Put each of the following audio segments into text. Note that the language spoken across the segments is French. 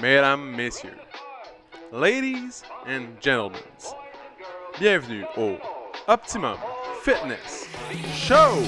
mesdames, messieurs, ladies and gentlemen, bienvenue au Optimum Fitness Show!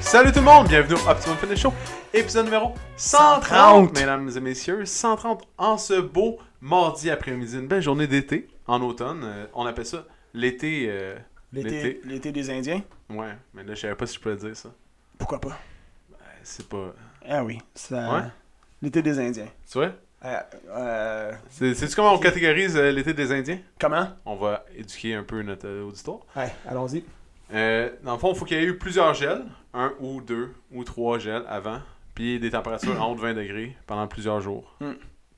Salut tout le monde, bienvenue au Optimum Fitness Show, épisode numéro 130, 130. mesdames et messieurs, 130 en ce beau mardi après-midi, une belle journée d'été en automne, Euh, on appelle ça l'été, euh, L'été l'été des Indiens? ouais, mais là je savais pas si je pouvais dire ça, Pourquoi pas? Euh, c'est pas, Ah oui, ça... Ouais? L'été des Indiens. tu vois, Euh, euh, c'est, sais-tu comment on catégorise euh, l'été des Indiens? comment? On va éduquer un peu notre euh, auditoire. Ouais, allons-y. Dans le fond, il faut qu'il y ait eu plusieurs gels, un ou deux ou trois gels avant, puis des températures en haut de 20 degrés pendant plusieurs jours. Mm.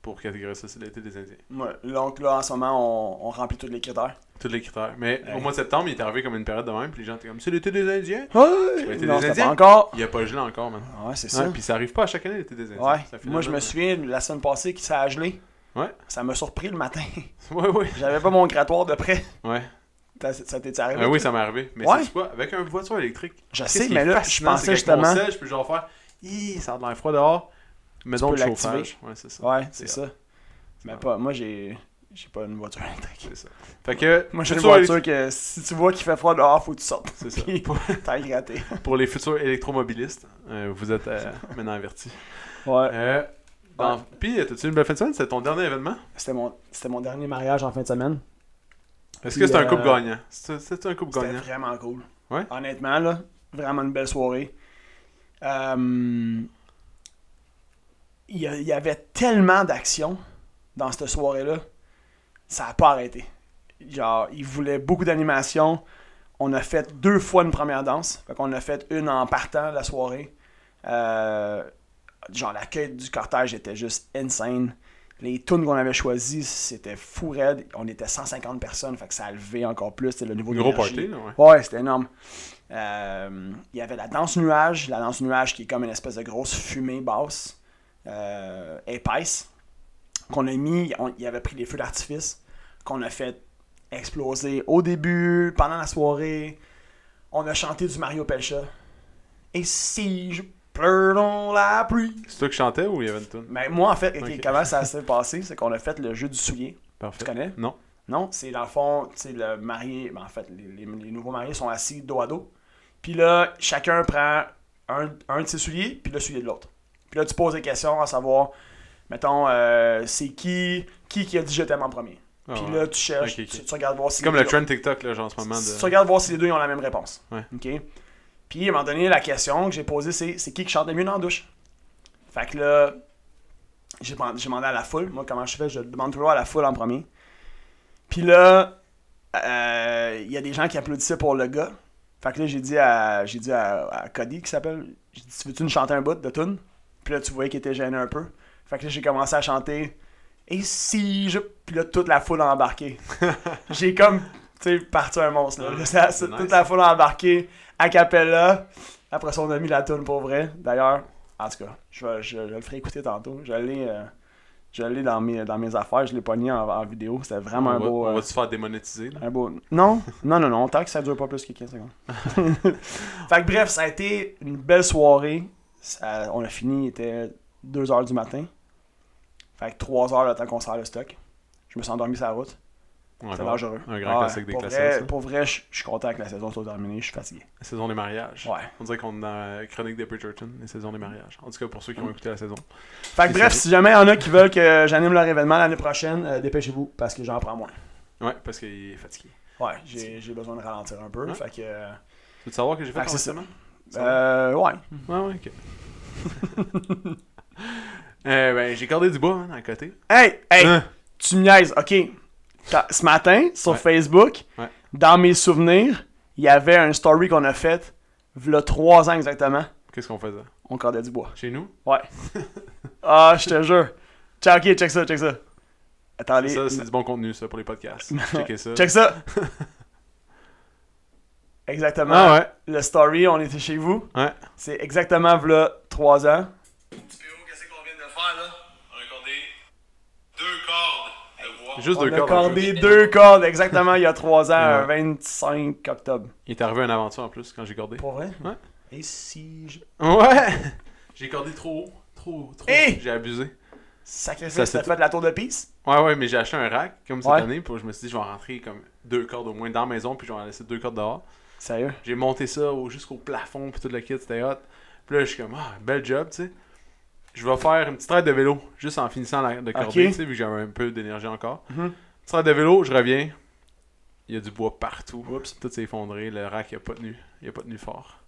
Pour catégoriser ça, c'est l'été des Indiens. Ouais, donc là, en ce moment, on, on remplit tous les critères. Tous les critères. Mais Ouais. au mois de septembre, il est arrivé comme une période de même, puis les gens étaient comme c'est l'été des Indiens? Ouais! l'été des Indiens? pas encore. Il n'y a pas de gel encore, man. Ouais, c'est ça. Puis ça arrive pas à chaque année l'été des Indiens. Ouais, moi je me souviens, la semaine passée, qui ça a gelé. Ouais. Ça m'a surpris le matin. Ouais, ouais. J'avais pas mon grattoir de près. Ouais. Ça, t'est arrivé? Ah oui, ça m'est arrivé. Mais Ouais. c'est quoi? Avec une voiture électrique. Je sais, mais là, je pensais justement... je peux genre faire ça a de l'air froid dehors. Mais donc peux le chauffage. Ouais, c'est ça. Ouais, c'est ça. Mais pas... Moi, j'ai... J'ai pas une voiture électrique. C'est ça. Fait que. Moi, j'ai une voiture que si tu vois qu'il fait froid dehors, faut que tu sortes. C'est ça. T'as gratté. Pour les futurs électromobilistes, euh, vous êtes euh, maintenant avertis. Ouais. Euh, dans- Ouais. Puis, euh, t'as-tu une belle fin de semaine? C'était ton dernier événement? C'était mon, c'était mon dernier mariage en fin de semaine. Est-ce que c'était un euh, couple gagnant? C'était c'était un couple C'était gagnant? vraiment cool. Ouais? Honnêtement, là, vraiment une belle soirée. Euh, il y avait tellement d'action dans cette soirée-là, ça n'a pas arrêté. Genre, ils voulaient beaucoup d'animation. On a fait deux fois une première danse. Fait qu'on a fait une en partant de la soirée. Euh, genre, l'accueil du cortège était juste insane. Les tunes qu'on avait choisies, c'était fou raide. On était 150 personnes, fait que ça a levé encore plus c'est le niveau gros party. Ouais, c'était énorme. Euh, Il y avait la danse nuage. La danse nuage qui est comme une espèce de grosse fumée basse, euh, épaisse, qu'on a mis. on- il avait pris des feux d'artifice, qu'on a fait exploser au début, pendant la soirée. On a chanté du Mario Pelcha. Et si je pleure dans la pluie. C'est toi qui chantais ou il y avait une tune? Mais moi, en fait, comment ça s'est passé? C'est qu'on a fait le jeu du soulier. Parfait. Tu connais? Non. Non, c'est dans le fond, tu le marié, ben, en fait, les, les- les nouveaux mariés sont assis dos à dos. Puis là, chacun prend un, un de ses souliers, puis le soulier de l'autre. Puis là, tu poses des questions à savoir, mettons, euh, c'est qui, qui qui a dit je t'aime en premier? Ah, Puis ouais. là, tu cherches. Tu, tu regardes voir si C'est comme le trend TikTok, là, genre en ce moment. tu De... regardes voir si les deux ont la même réponse. Ouais. OK? Puis à un moment donné, la question que j'ai posée, c'est c'est qui qui chante le mieux dans la douche? Fait que là, j'ai demandé à la foule. Moi, comment je fais? Je demande toujours à la foule en premier. Puis là, euh, il y a des gens qui applaudissaient pour le gars. Fait que là, j'ai dit à, j'ai dit à, à Cody, qui s'appelle, j'ai dit, veux-tu nous chanter un bout de tune? Puis là, tu voyais qu'il était gêné un peu. Fait que là, j'ai commencé à chanter. Et si je. Puis là, toute la foule a embarqué. j'ai comme, tu sais, parti un monstre. Là. Ça- toute la foule a embarqué. A cappella. Après ça, on a mis la tune pour vrai. D'ailleurs, en tout cas, je, je, je le ferai écouter tantôt. Je l'ai. euh, je l'ai dans mes, dans mes affaires, je l'ai pogné en, en vidéo. C'était vraiment on un va, beau. on euh, va se faire démonétiser, là? un beau. Non, non, non, non, tant que ça dure pas plus que 15 secondes. fait que bref, ça a été une belle soirée. Ça- on a fini, il était 2h du matin. Fait que 3h le temps qu'on sort le stock. Je me suis endormi sur la route. Encore. dangereux. Un grand classique des pour classiques, vrai, pour vrai, je suis content que la saison soit terminée. Je suis fatigué. La saison des mariages. Ouais. On dirait qu'on est dans la chronique des Bridgerton, les saisons des mariages. En tout cas, pour ceux qui Mm. ont écouté la saison. Fait que C'est bref, si jamais il y en a qui veulent que j'anime leur événement l'année prochaine, euh, dépêchez-vous parce que j'en prends moins. Ouais, parce qu'il est fatigué. Ouais, j'ai besoin de ralentir un peu. Ouais. Fait que. euh, Tu veux savoir que j'ai fait Fait c'est semaine? euh, ouais. Ouais, ouais, ok. euh, ben, j'ai cordé du bois, hein, à côté. Hey, hey! Hein? Tu me niaises, ok. Ce matin, sur Ouais. Facebook, Ouais. dans mes souvenirs, il y avait un story qu'on a fait, v'là trois ans exactement. Qu'est-ce qu'on faisait? On cordait du bois. Chez nous? Ouais. ah, je te jure. Check, ok, check ça, check ça. Attendez. Ça, c'est du bon contenu, ça, pour les podcasts. Checkez ça. Check ça. Exactement. Ah ouais. Le story, on était chez vous. Ouais. C'est exactement v'là trois ans. Petit PO, qu'est-ce qu'on vient de faire là? On a accordé deux cordes de Juste On deux a cordes. en cordé plus. deux cordes exactement il y a trois ans, un Ouais. 25 octobre. Il est arrivé une aventure en plus quand j'ai cordé. Pour vrai? Ouais. Et si je... Ouais! J'ai cordé trop haut. Trop, trop. Hey! J'ai abusé. Sacrifice, Ça, t'as c'est fait la tour de piste? Ouais, ouais, mais j'ai acheté un rack comme cette Ouais. année. Puis je me suis dit, je vais rentrer comme deux cordes au moins dans la maison. Puis je vais en laisser deux cordes dehors. Sérieux? J'ai monté ça au- jusqu'au plafond. Puis tout le kit, c'était hot. Puis là, je suis comme, ah, bel job, tu sais. Je vais faire une petite ride de vélo juste en finissant la, de corder, Ok. tu sais, vu que j'avais un peu d'énergie encore. Mhm. Petite ride de vélo, je reviens. Il y a du bois partout. Oups. Tout s'est effondré. Le rack, il a pas tenu. Il a pas tenu fort.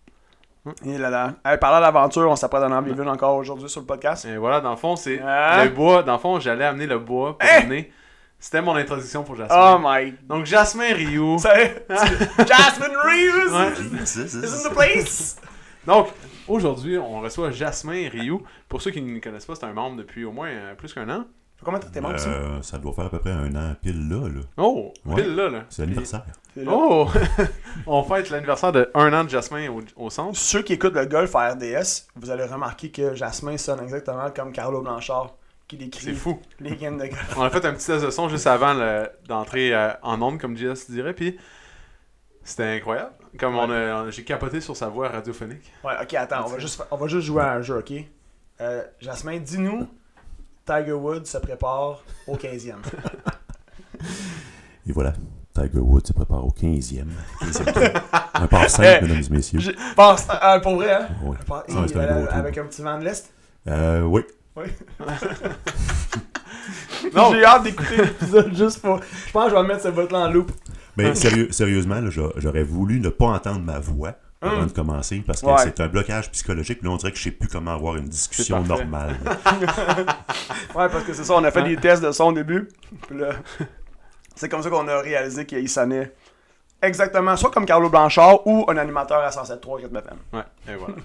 Et là là. Hey, parlant d'aventure, on s'apprête d'en en vivre une encore aujourd'hui sur le podcast. Et voilà, dans le fond, c'est Hein? le bois. Dans le fond, j'allais amener le bois pour Hein? amener. C'était mon introduction pour Oh Jasmine. my... Donc, Jasmine Ryu. Jasmine Reeves Ouais. is in the place! Donc, aujourd'hui, on reçoit Jasmin Ryu. Pour ceux qui ne connaissent pas, c'est un membre depuis au moins euh, plus qu'un an. Comment t'es membre ici? Euh, ça doit faire à peu près un an pile là. là. Oh, Ouais. pile là, là. C'est l'anniversaire. Oh! on fête l'anniversaire de un an de Jasmin au, au centre. Ceux qui écoutent le golf à RDS, vous allez remarquer que Jasmin sonne exactement comme Carlo Blanchard qui décrit C'est fou. les games de golf. On a fait un petit test de son juste avant le- d'entrer euh, en onde, comme JS dirait, puis c'était incroyable. Comme on a, j'ai capoté sur sa voix radiophonique. Ouais, ok, attends, on va juste, on va juste jouer à un jeu, ok? Euh, Jasmin, dis-nous, Tiger Woods se prépare au 15e. Et voilà. Tiger Woods se prépare au 15e. 15e tour. un par 5, Eh, mesdames et messieurs. Je pense, ah, pour vrai, hein? Ouais. Par- un euh, avec un petit vent de l'Est? Euh, oui. Non. J'ai hâte d'écouter l'épisode juste pour. Je pense que je vais mettre ce bout-là en loop. Mais sérieux, sérieusement, là, j'aurais voulu ne pas entendre ma voix avant Hum. de commencer parce que Ouais. c'est un blocage psychologique. Puis là, on dirait que je sais plus comment avoir une discussion normale. Ouais, parce que c'est ça, on a fait Ouais. des tests de son au début. Puis là, c'est comme ça qu'on a réalisé qu'il sonnait exactement soit comme Carlo Blanchard ou un animateur à 107.3 Rythme FM. Ouais, et voilà.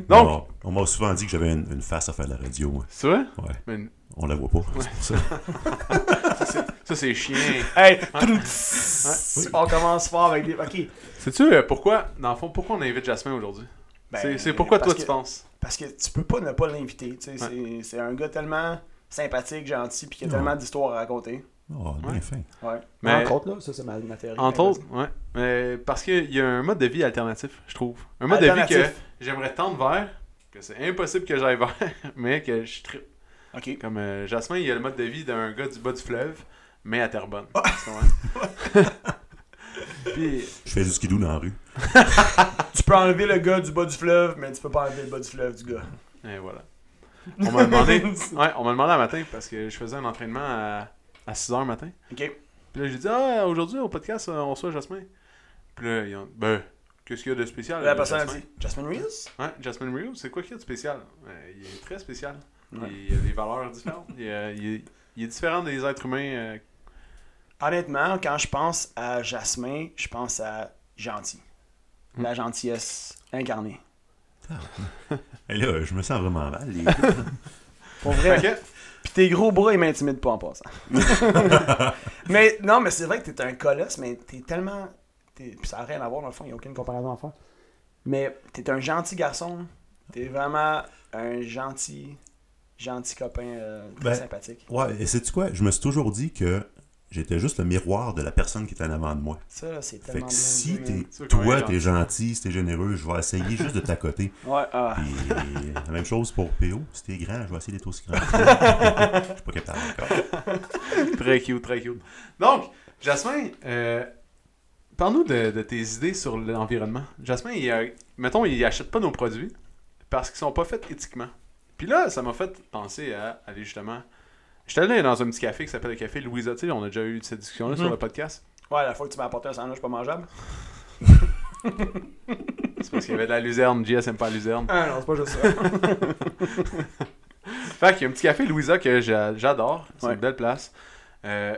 Donc, on m'a souvent dit que j'avais une, une face à faire de la radio. moi. c'est vrai? Ouais. Mais On la voit pas. c'est pour ça. ça, c'est chien. Hey! On commence fort avec des. Ok. Sais-tu euh, pourquoi, dans le fond, pourquoi on invite Jasmin aujourd'hui? Ben, c'est, pourquoi toi que- tu penses? Parce que tu peux pas ne pas l'inviter. tu sais, C'est c'est un gars tellement sympathique, gentil, puis qui a Ouais. tellement d'histoires à raconter. Oh, bien Ouais. fin. Ouais. Mais- Entre autres, là, ça c'est ma, ma théorie. Entre autres, ouais. Mais parce qu'il y a un mode de vie alternatif, je trouve. Un mode de vie que Alternatif. j'aimerais tendre vers, que c'est impossible que j'aille vers, mais que je trippe. Ok. Comme euh, Jasmin, il y a le mode de vie d'un gars du bas du fleuve, mais à Terrebonne. Comprends? Puis, Je fais du skidoo dans la rue. Tu peux enlever le gars du bas du fleuve, mais tu peux pas enlever le bas du fleuve du gars. et voilà. On m'a demandé, ouais, on m'a demandé un matin parce que je faisais un entraînement à, à 6h matin. Ok. Puis là, j'ai dit, ah, aujourd'hui au podcast, on reçoit Jasmin. Puis là, ils ont ben, qu'est-ce qu'il y a de spécial? La euh, personne a Jasmin? dit Jasmine Reeves Ouais, Jasmine Rio, c'est quoi qu'il y a de spécial? Euh, il est très spécial. Ouais. Il, il a des valeurs différentes. il, euh, il est, il est différent des êtres humains. euh, Honnêtement, quand je pense à Jasmin, je pense à gentil. La gentillesse incarnée. Et là, je me sens vraiment mal. les- Pour vrai. Puis tes gros bras, ils m'intimident pas en passant. mais non, mais c'est vrai que t'es un colosse, mais t'es tellement. t'es- Puis ça n'a rien à voir dans le fond, il n'y a aucune comparaison à faire. Mais t'es un gentil garçon. T'es vraiment un gentil, gentil copain euh, très Ben, sympathique. Ouais, et sais-tu quoi? Je me suis toujours dit que j'étais juste le miroir de la personne qui était en avant de moi. Ça, c'est Fait que si t'es, toi, t'es gentil, si t'es généreux, je vais essayer juste de t'accoter. Ouais, ah. Puis la même chose pour PO. Si t'es grand, je vais essayer d'être aussi grand. Je suis pas capable encore. très cute, très cute. Donc, Jasmin, euh, parle-nous de, de tes idées sur l'environnement. Jasmin, il, euh, mettons, il achète pas nos produits parce qu'ils sont pas faits éthiquement. Puis là, ça m'a fait penser à aller justement. J'étais allé dans un petit café qui s'appelle le Café Louisa. Tu sais, on a déjà eu cette discussion-là sur Mhm. le podcast. Ouais, la fois que tu m'as apporté un sandwich pas mangeable. C'est parce qu'il y avait de la luzerne. JS aime pas la luzerne. Ah non, c'est pas juste ça. Fait qu'il y a un petit café Louisa que j'a- j'adore. C'est Ouais. une belle place. Euh,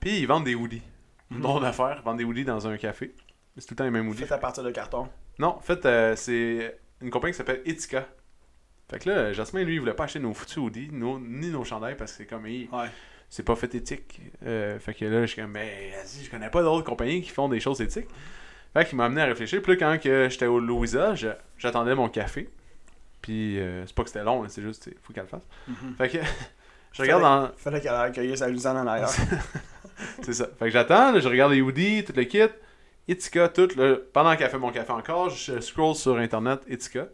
Puis ils vendent des hoodies. Mhm. Drôle d'affaire, ils vendent des hoodies dans un café. C'est tout le temps les mêmes hoodies. Fait à partir de carton. Non, en fait, euh, c'est une compagnie qui s'appelle Etika. Fait que là, Jasmin, lui, il voulait pas acheter nos foutus hoodies, nos- ni nos chandails, parce que c'est comme, hey, Ouais. c'est pas fait éthique. Euh, fait que là, je suis comme, mais vas-y, je connais pas d'autres compagnies qui font des choses éthiques. Fait qu'il m'a amené à réfléchir. Puis là, quand que j'étais au Louisa, je- j'attendais mon café. Puis euh, c'est pas que c'était long, c'est juste, il faut qu'elle le fasse. Mhm. Fait que Je regarde dans. Fallait qu'elle ait accueilli sa Luzanne en arrière. C'est ça. Fait que j'attends, je regarde les hoodies, tout le kit. Etika, tout. Là, pendant qu'elle fait mon café encore, je scroll sur internet Etika.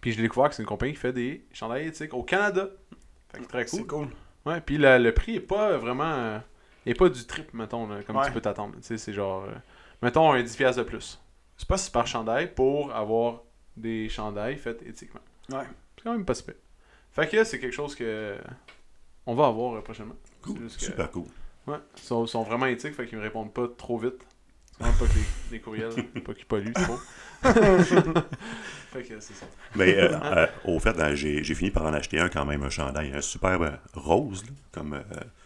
Puis je l'ai découvert que c'est une compagnie qui fait des chandails éthiques au Canada. Fait que très cool. C'est cool. Ouais, puis le, le prix est pas vraiment. euh, est pas du trip, mettons, là, comme Ouais. tu peux t'attendre. Tu sais, c'est genre. euh, mettons un 10$ de plus. C'est pas si Par chandail pour avoir des chandails faits éthiquement. Ouais. C'est quand même pas super. Fait que c'est quelque chose que. On va avoir euh, prochainement. Cool. C'est juste que- Super cool. Ouais, ils sont, sont vraiment éthiques, fait qu'ils me répondent pas trop vite. Vraiment pas que les, les courriels, pas qu'ils polluent trop. fait que c'est ça. Mais euh, euh, au fait, euh, j'ai j'ai fini par en acheter un quand même, un chandail, un super euh, rose, là, comme, euh,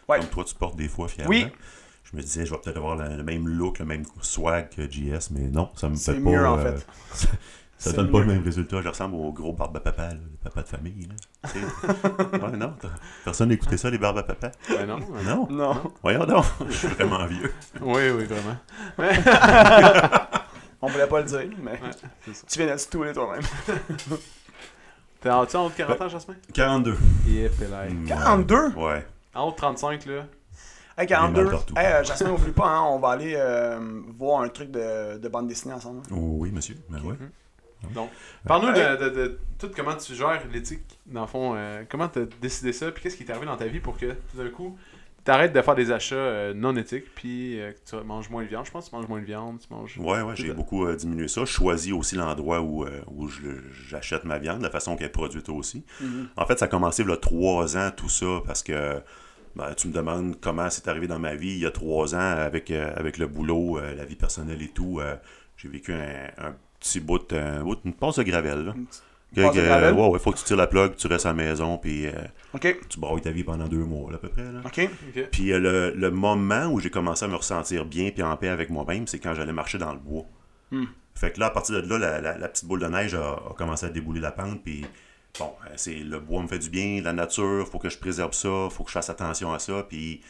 Ouais. comme toi tu portes des fois fièrement. Oui. Je me disais, je vais peut-être avoir le, le même look, le même swag que JS, mais non, ça me C'est fait pas. mieux, en euh, fait. ça donne pas le même résultat. Je ressemble au gros barbe à papa, là, le papa de famille. Là. Ouais, non, personne n'a écouté ça, les barbes à papa. Ben non. euh, Non, Non. voyons donc, je suis vraiment vieux. Oui, oui, vraiment. On voulait pas le dire, mais Ouais, c'est ça. tu viens de se touler toi-même. T'es en, tu en haut de 40 ans, Jasmin? 42. Yep, et là. Mm, 42? Ouais. En haut de 35, là. Hey, Il 42. est mal partout. Hey, euh, Jasmine, n'oublie pas, hein, on va aller euh, voir un truc de, de bande dessinée ensemble. hein. Oh, oui, monsieur. Ben ouais. Donc, parle-nous de, de, de tout comment tu gères l'éthique, dans le fond. euh, comment t'as décidé ça, puis qu'est-ce qui t'est arrivé dans ta vie pour que, tout d'un coup, t'arrêtes de faire des achats euh, non éthiques, puis euh, que tu manges moins de viande. Je pense que tu manges moins de viande, tu manges... Ouais, ouais, j'ai beaucoup euh, diminué ça. Je choisis aussi l'endroit où, euh, où je- j'achète ma viande, la façon qu'elle est produite aussi. Mhm. En fait, ça a commencé il y a trois ans, tout ça, parce que ben, tu me demandes comment c'est arrivé dans ma vie. Il y a trois ans, avec, euh, avec le boulot, euh, la vie personnelle et tout, euh, j'ai vécu un, un petit bout, un bout, une passe de gravel. Là. Que- que- ouais, ouais, faut que tu tires la plug, tu restes à la maison, puis euh, tu brailles ta vie pendant deux mois, là, à peu près. Là. Puis euh, le, le moment où j'ai commencé à me ressentir bien puis en paix avec moi-même, c'est quand j'allais marcher dans le bois. Hmm. Fait que là, à partir de là, la, la- la petite boule de neige a, a commencé à débouler la pente. Puis bon, euh, c'est le bois me fait du bien, la nature, faut que je préserve ça, faut que je fasse attention à ça. Puis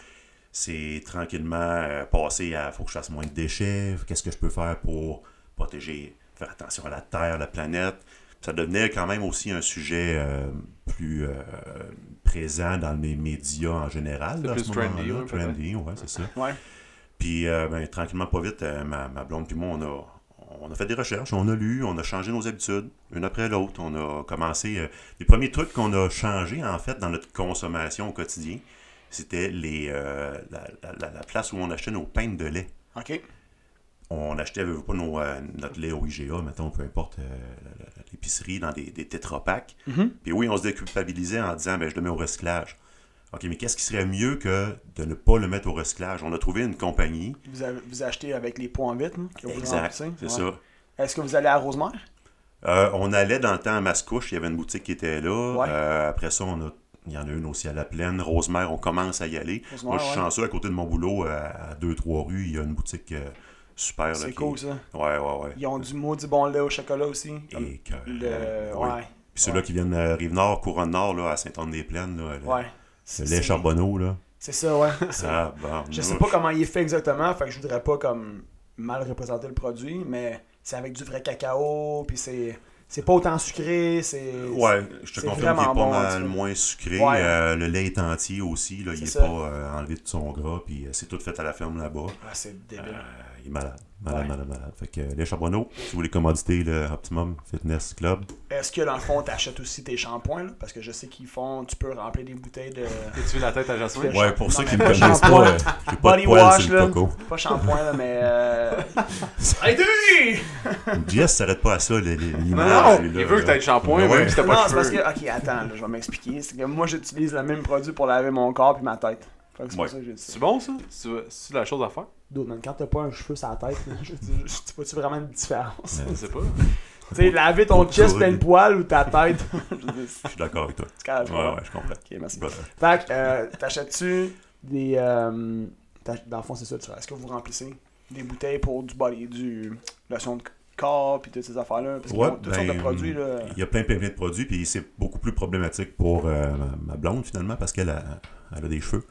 c'est tranquillement euh, passé à faut que je fasse moins de déchets, qu'est-ce que je peux faire pour protéger, faire attention à la terre, la planète. Ça devenait quand même aussi un sujet euh, plus euh, présent dans mes médias en général. C'est plus ce trendy, ouais, trendy, ouais, c'est ça. Ouais. Puis, euh, ben, tranquillement, pas vite, ma, ma blonde puis moi, on a, on a fait des recherches, on a lu, on a changé nos habitudes, une après l'autre. On a commencé. les premiers trucs qu'on a changés, en fait, dans notre consommation au quotidien, c'était les, la, la- la- la place où on achetait nos peintes de lait. Ok. On achetait, avez-vous pas, nos, euh, notre lait au IGA, mettons, peu importe euh, l'épicerie, dans des, des tétrapacks. Mhm. Puis oui, on se déculpabilisait en disant, ben, je le mets au recyclage. OK, mais qu'est-ce qui serait mieux que de ne pas le mettre au recyclage? On a trouvé une compagnie. Vous, avez, vous achetez avec les pots en vitre, hein, vous Exact, c'est Ouais. ça. Est-ce que vous allez à Rosemère? Euh, on allait dans le temps à Mascouche, il y avait une boutique qui était là. Ouais. Euh, après ça, on a, il y en a une aussi à la plaine. Rosemère, on commence à y aller. Rosemère, Moi, je suis ouais. chanceux, à côté de mon boulot, euh, à 2-3 rues, il y a une boutique euh, super. là, C'est cool, ça. Ouais, ouais, ouais. Ils ont du maudit bon lait au chocolat aussi. Et que- Le... Ouais. Puis ceux-là qui viennent euh, Rive-Nord, Couronne-Nord, là, à Saint-Anne-des-Plaines, là, le, Ouais. le lait charbonneau, là. C'est ça, ouais. C'est- Ah, bon, Je sais pas comment il est fait exactement, fait que je voudrais pas comme mal représenter le produit, mais c'est avec du vrai cacao, puis c'est c'est pas autant sucré, c'est Ouais, je te confirme qu'il est pas bon, mal moins sucré. Ouais. Euh, le lait est entier aussi, là, il est ça. pas euh, enlevé de son gras, puis euh, c'est tout fait à la ferme là-bas. Ah, c'est débile. Il est malade, malade, Ouais. malade, malade. Fait que euh, les charbonneaux, si vous voulez commoditer le Optimum Fitness Club, Est-ce que dans le fond t'achètes aussi tes shampoings là? Parce que je sais qu'ils font, tu peux remplir des bouteilles de T'es-tu la tête à Jasmin? Ouais. pour Non, ceux qui me pas connaissent pas, euh, j'ai pas de poils wash sur le coco. pas shampoing là, mais euh... Jess s'arrête pas à ça, Non, l'image. non, il veut que t'aies le shampoing, Ouais. même si t'as Non, pas de c'est parce que ok attends, là, je vais m'expliquer. C'est que moi j'utilise le même produit pour laver mon corps puis ma tête. Fait que c'est Ouais. pour ça que j'ai dit ça. C'est bon, ça? C'est c'est la chose à faire? Man, quand t'as pas un cheveu sur la tête, je tu vois-tu vraiment une différence? Je sais pas. Tu sais, laver ton chest plein de poils ou ta tête. je suis d'accord avec toi. Ouais, ouais, je comprends. Ok, merci. Voilà. Fait que, euh, t'achètes-tu des. Euh, dans le fond, c'est ça, tu vois. Est-ce que vous remplissez des bouteilles pour du body, du lotion de corps, puis toutes ces affaires-là? Parce Ouais, toutes sortes de ben, produits, là. Il y a plein, plein, plein de produits, puis c'est beaucoup plus problématique pour euh, ma, ma blonde, finalement, parce qu'elle a, elle a des cheveux.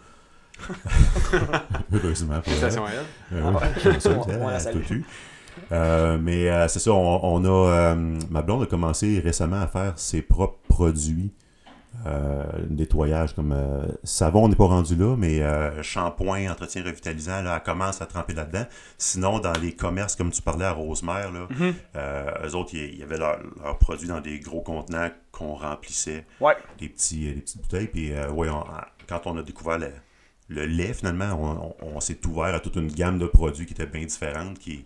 Heureusement. Félicitations à elle. Euh, Ah On- la salue. Euh, mais euh, c'est ça, on, on a. euh, ma blonde a commencé récemment à faire ses propres produits Euh, nettoyage comme euh, savon, on n'est pas rendu là, mais euh, shampoing, entretien revitalisant, là, elle commence à tremper là-dedans. Sinon, dans les commerces, comme tu parlais à Rosemère, là, euh, eux autres, il y avait leurs produits dans des gros contenants qu'on remplissait, Ouais. des, petits, des petites bouteilles. Puis, euh, ouais, on- quand on a découvert le, le lait, finalement, on, on- on s'est ouvert à toute une gamme de produits qui étaient bien différentes, qui,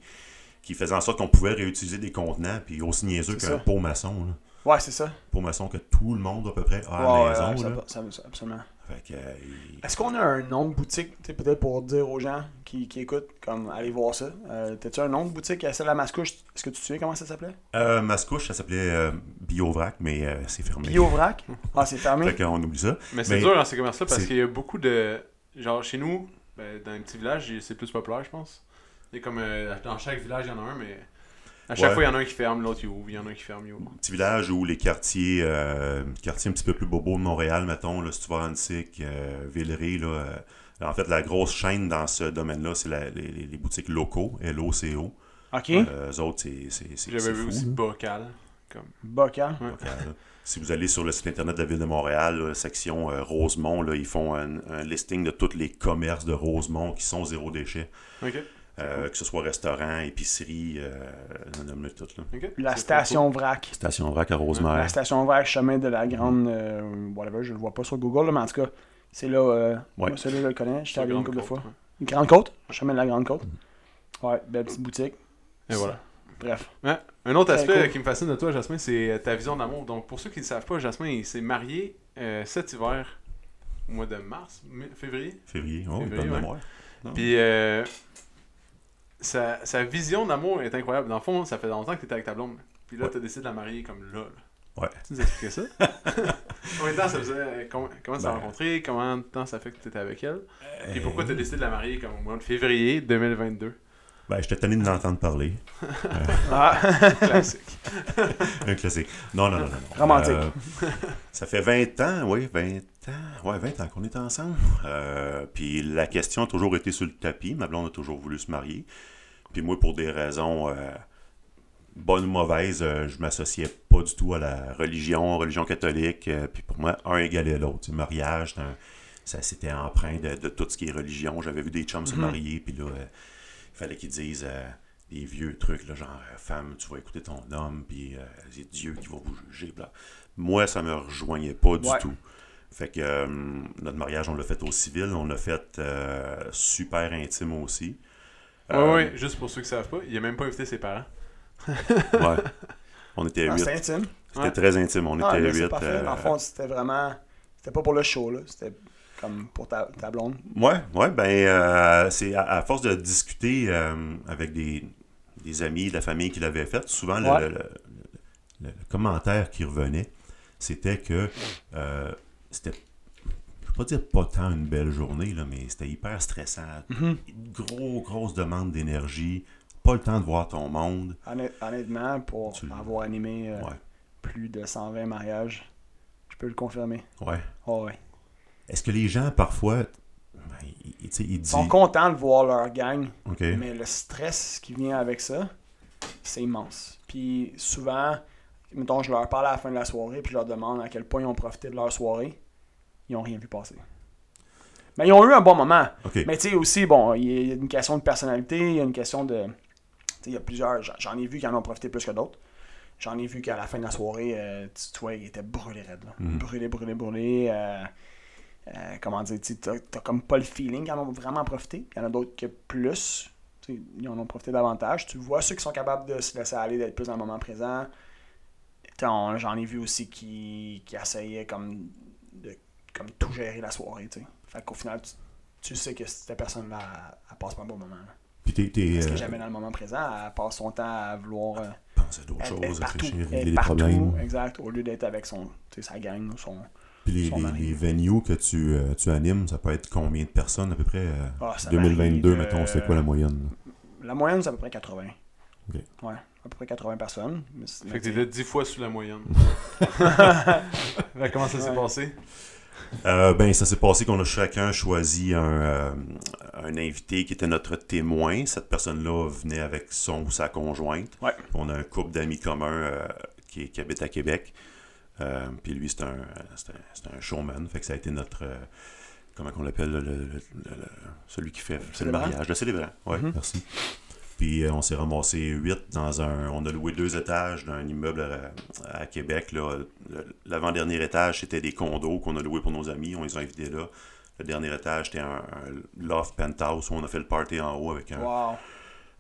qui faisaient en sorte qu'on pouvait réutiliser des contenants, puis aussi niaiseux qu'un pot maçon. Là. Ouais, c'est ça. Pot maçon que tout le monde, à peu près, a à Ouais, la ouais, maison. ça- là. ça- ça- absolument. Euh, il- Est-ce qu'on a un nom de boutique, peut-être pour dire aux gens qui, qui écoutent, comme, allez voir ça? Euh, T'as-tu un nom de boutique à celle à Mascouche? Est-ce que tu te souviens comment ça s'appelait? Euh, Mascouche, ça s'appelait euh, Biovrac, mais euh, c'est fermé. Biovrac? Ah, c'est fermé? Fait qu'on oublie ça. Mais c'est Mais dur dans ces commerces-là parce qu'il y a beaucoup de. Genre, chez nous, ben, dans un petit village, c'est plus populaire, je pense. Comme. euh, dans chaque village, il y en a un, mais. À chaque Ouais. fois, il y en a un qui ferme, l'autre il ouvre. Il y en a un qui ferme, il ouvre. Petit village où les quartiers, euh, quartiers un petit peu plus bobos de Montréal, mettons, là, si tu vas à Antique, euh, Villeray, là, euh, en fait, la grosse chaîne dans ce domaine-là, c'est les, les- les boutiques locaux, L-O-C-O. Ok. Euh, eux autres, c'est J'avais vu fou, aussi là. Bocal. Comme. Bocal. Ouais. Local, là. Si vous allez sur le site internet de la ville de Montréal, là, section euh, Rosemont, là, ils font un, un listing de tous les commerces de Rosemont qui sont zéro déchet. Ok. Euh, que ce soit restaurant, épicerie, euh, nomme-le tout. Là. La station Vrac. Station Vrac à Rosemère. La station Vrac, chemin de la grande. euh, whatever, je le vois pas sur Google, là, mais en tout cas, c'est là. Euh, Ouais. moi, celui-là, je le connais. J'étais allé une Grande couple de Côte, fois. ouais. Une grande côte? Chemin de la grande côte. Ouais, belle petite boutique. Et voilà. Bref. Ouais. Un autre aspect cool. qui me fascine de toi, Jasmin, c'est euh, ta vision d'amour. Donc, pour ceux qui ne savent pas, Jasmin, il s'est marié euh, cet hiver, au mois de mars, février? Février, oh, Février, bonne ouais. mémoire. Puis, euh, sa, sa vision d'amour est incroyable. Dans le fond, ça fait longtemps que tu étais avec ta blonde. Puis là, Ouais. tu as décidé de la marier comme là. là. Ouais. Tu nous expliquais ça? Combien de temps ça faisait? euh, Comment, comment ça Ben. rencontré? Combien de temps ça fait que tu étais avec elle? Puis Euh, pourquoi tu as décidé de la marier comme au mois de février 2022? Ben, j'étais tanné de l'entendre parler. Ah, Classique. Un classique. Non, non, non, non. non. Romantique. Euh, ça fait 20 ans, oui, 20 ans. Ouais, 20 ans qu'on est ensemble. Euh, puis la question a toujours été sur le tapis. Ma blonde a toujours voulu se marier. Puis moi, pour des raisons euh, bonnes ou mauvaises, euh, je m'associais pas du tout à la religion, religion catholique. euh, puis pour moi, un égalait l'autre. Sais, mariage, ça c'était empreint de, de tout ce qui est religion. J'avais vu des chums se Mhm. marier, puis là, euh, fallait qu'ils disent euh, des vieux trucs, là, genre euh, femme, tu vas écouter ton homme, puis euh, c'est Dieu qui va vous juger. Bla. Moi, ça me rejoignait pas du Ouais. tout. Fait que euh, notre mariage, on l'a fait au civil, on l'a fait euh, super intime aussi. Ouais, Euh, ouais, juste pour ceux qui savent pas, il a même pas invité ses parents. ouais. On était ah, huit. c'était intime? C'était Ouais. très intime. On Ah, était huit. parfait. euh, le fond, c'était vraiment. C'était pas pour le show, là. C'était comme pour ta, ta blonde? Ouais, ouais, ben, euh, c'est à, à force de discuter euh, avec des, des amis de la famille qui l'avaient fait, souvent le, Ouais. le- le- le- le commentaire qui revenait, c'était que euh, c'était, je veux pas dire pas tant une belle journée, là, mais c'était hyper stressant. Une Gros, grosse demande d'énergie, pas le temps de voir ton monde. Honnêt- honnêtement, pour Tu- avoir animé Ouais, plus de 120 mariages, je peux le confirmer. ouais. Oh, ouais. Est-ce que les gens, parfois, ben, ils, sont contents de voir leur gang, mais le stress qui vient avec ça, c'est immense. Puis souvent, mettons, je leur parle à la fin de la soirée, puis je leur demande à quel point ils ont profité de leur soirée. Ils n'ont rien vu passer. Mais ils ont eu un bon moment. Mais tu sais aussi, bon, il y a une question de personnalité, il y a une question de. Tu sais, il y a plusieurs. j'en- ai vu qui en ont profité plus que d'autres. J'en ai vu qu'à la fin de la soirée, euh, tu, tu vois, ils étaient brûlés raides. Là. Mhm. Brûlés, brûlés, brûlés. euh, euh, comment dire, t'as comme pas le feeling qu'ils en ont vraiment profité. Il y en a d'autres qui plus. Ils en ont profité davantage. Tu vois ceux qui sont capables de se laisser aller, d'être plus dans le moment présent. J'en ai vu aussi qui, qui essayaient comme de comme tout gérer la soirée. tu sais. Fait qu'au final, tu, tu sais que cette personne-là, elle, elle passe pas un bon moment. là. Puis t'es, Parce qu'elle euh, jamais dans le moment présent, elle passe son temps à vouloir. euh, pense à d'autres choses, partout, réfléchir, régler des problèmes. Exact, au lieu d'être avec son, sa gang ou son. Puis les, les, venues que tu, euh, tu animes, ça peut être combien de personnes à peu près euh, Ah, 2022, de- mettons, c'est quoi la moyenne? La moyenne, c'est à peu près 80. Ok. Ouais, à peu près 80 personnes. Mais Fait que t'étais 10 fois sous la moyenne. Fait, comment ça s'est Ouais. passé? Euh, ben, ça s'est passé qu'on a chacun choisi un, euh, un invité qui était notre témoin. Cette personne-là venait avec son ou sa conjointe. Ouais. On a un couple d'amis communs euh, qui, qui habite à Québec. Euh, puis lui, c'est un, c'est un, c'est un showman. Fait que ça a été notre. euh, comment qu'on l'appelle le, le- le- le- celui qui fait. C'est le mariage. Le célébrant. Oui, Mhm. merci. Puis euh, on s'est ramassé huit dans un. On a loué deux étages d'un immeuble à, à Québec. L'avant-dernier étage, c'était des condos qu'on a loués pour nos amis. On les a invités là. Le dernier étage, c'était un, un loft penthouse où on a fait le party en haut avec un, Wow.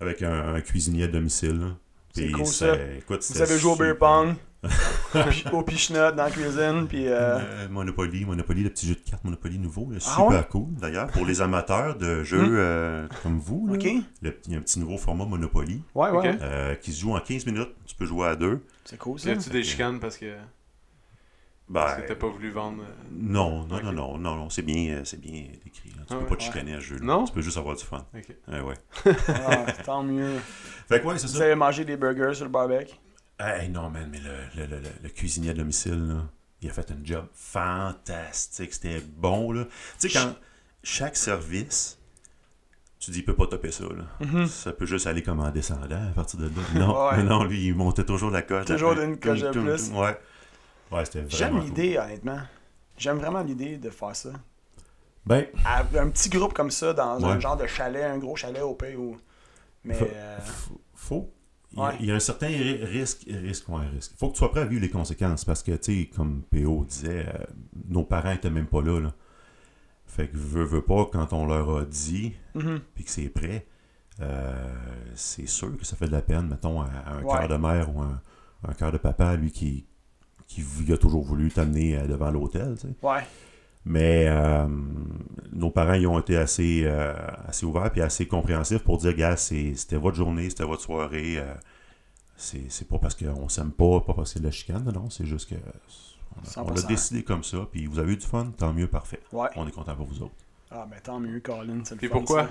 avec un, un cuisinier à domicile. là. C'est Puis cool, ça. Écoute, Vous avez joué au beer pong, au pi- au pichenot dans la cuisine, puis euh, Euh, Monopoly, Monopoly, le petit jeu de cartes Monopoly nouveau, là, Ah super ouais? cool d'ailleurs. Pour les amateurs de jeux Hmm. euh, comme vous, là, le- il y a un petit nouveau format Monopoly Ouais, ouais. Euh, qui se joue en 15 minutes. Tu peux jouer à deux. C'est cool, Y ça. a-tu des chicanes parce que, Ben, que t'as pas voulu vendre. euh, non, non, non, non, non, non, c'est bien, euh, c'est bien décrit. là. Tu Ah peux ouais? pas te chicaner à ce jeu. Non? Tu peux juste avoir du fun. Ok. Ouais, ouais. Ah, tant mieux. Fait que ouais, c'est Vous ça. avez mangé des burgers sur le barbecue? Hey, non, man, mais le, le, le, le- cuisinier à domicile, là, il a fait un job fantastique. C'était bon, là. Tu sais, quand chaque service, tu dis, il peut pas topper ça, là. Mhm. Ça peut juste aller comme en descendant à partir de là. Non, Ouais. non, lui, il montait toujours la coche. Toujours d'une coche de plus. Ouais. Ouais, J'aime cool. l'idée, honnêtement. J'aime vraiment l'idée de faire ça. Ben, À- un petit groupe comme ça, dans un genre de chalet, un gros chalet au pays où. Mais. Euh. Il y, a, Ouais. il y a un certain ri- risque, risque, ouais, risque. Faut que tu sois prêt à vivre les conséquences parce que, tu sais, comme PO disait, euh, nos parents étaient même pas là, là. Fait que veux, veux pas, quand on leur a dit, mhm. puis que c'est prêt, euh, c'est sûr que ça fait de la peine, mettons, à, à un Ouais. cœur de mère ou un, un cœur de papa, lui, qui, qui a toujours voulu t'amener euh, devant l'hôtel, tu sais. Ouais. Mais euh, nos parents, ils ont été assez, euh, assez ouverts puis assez compréhensifs pour dire, gars, c'est- c'était votre journée, c'était votre soirée. euh, c'est c'est pas parce qu'on s'aime pas, pas parce que c'est de la chicane, non, c'est juste que on a- on a 100%. décidé comme ça, puis vous avez eu du fun, tant mieux, parfait. Ouais. On est content pour vous autres. Ah, ben tant mieux, Colin. C'est le Puis fun, pourquoi?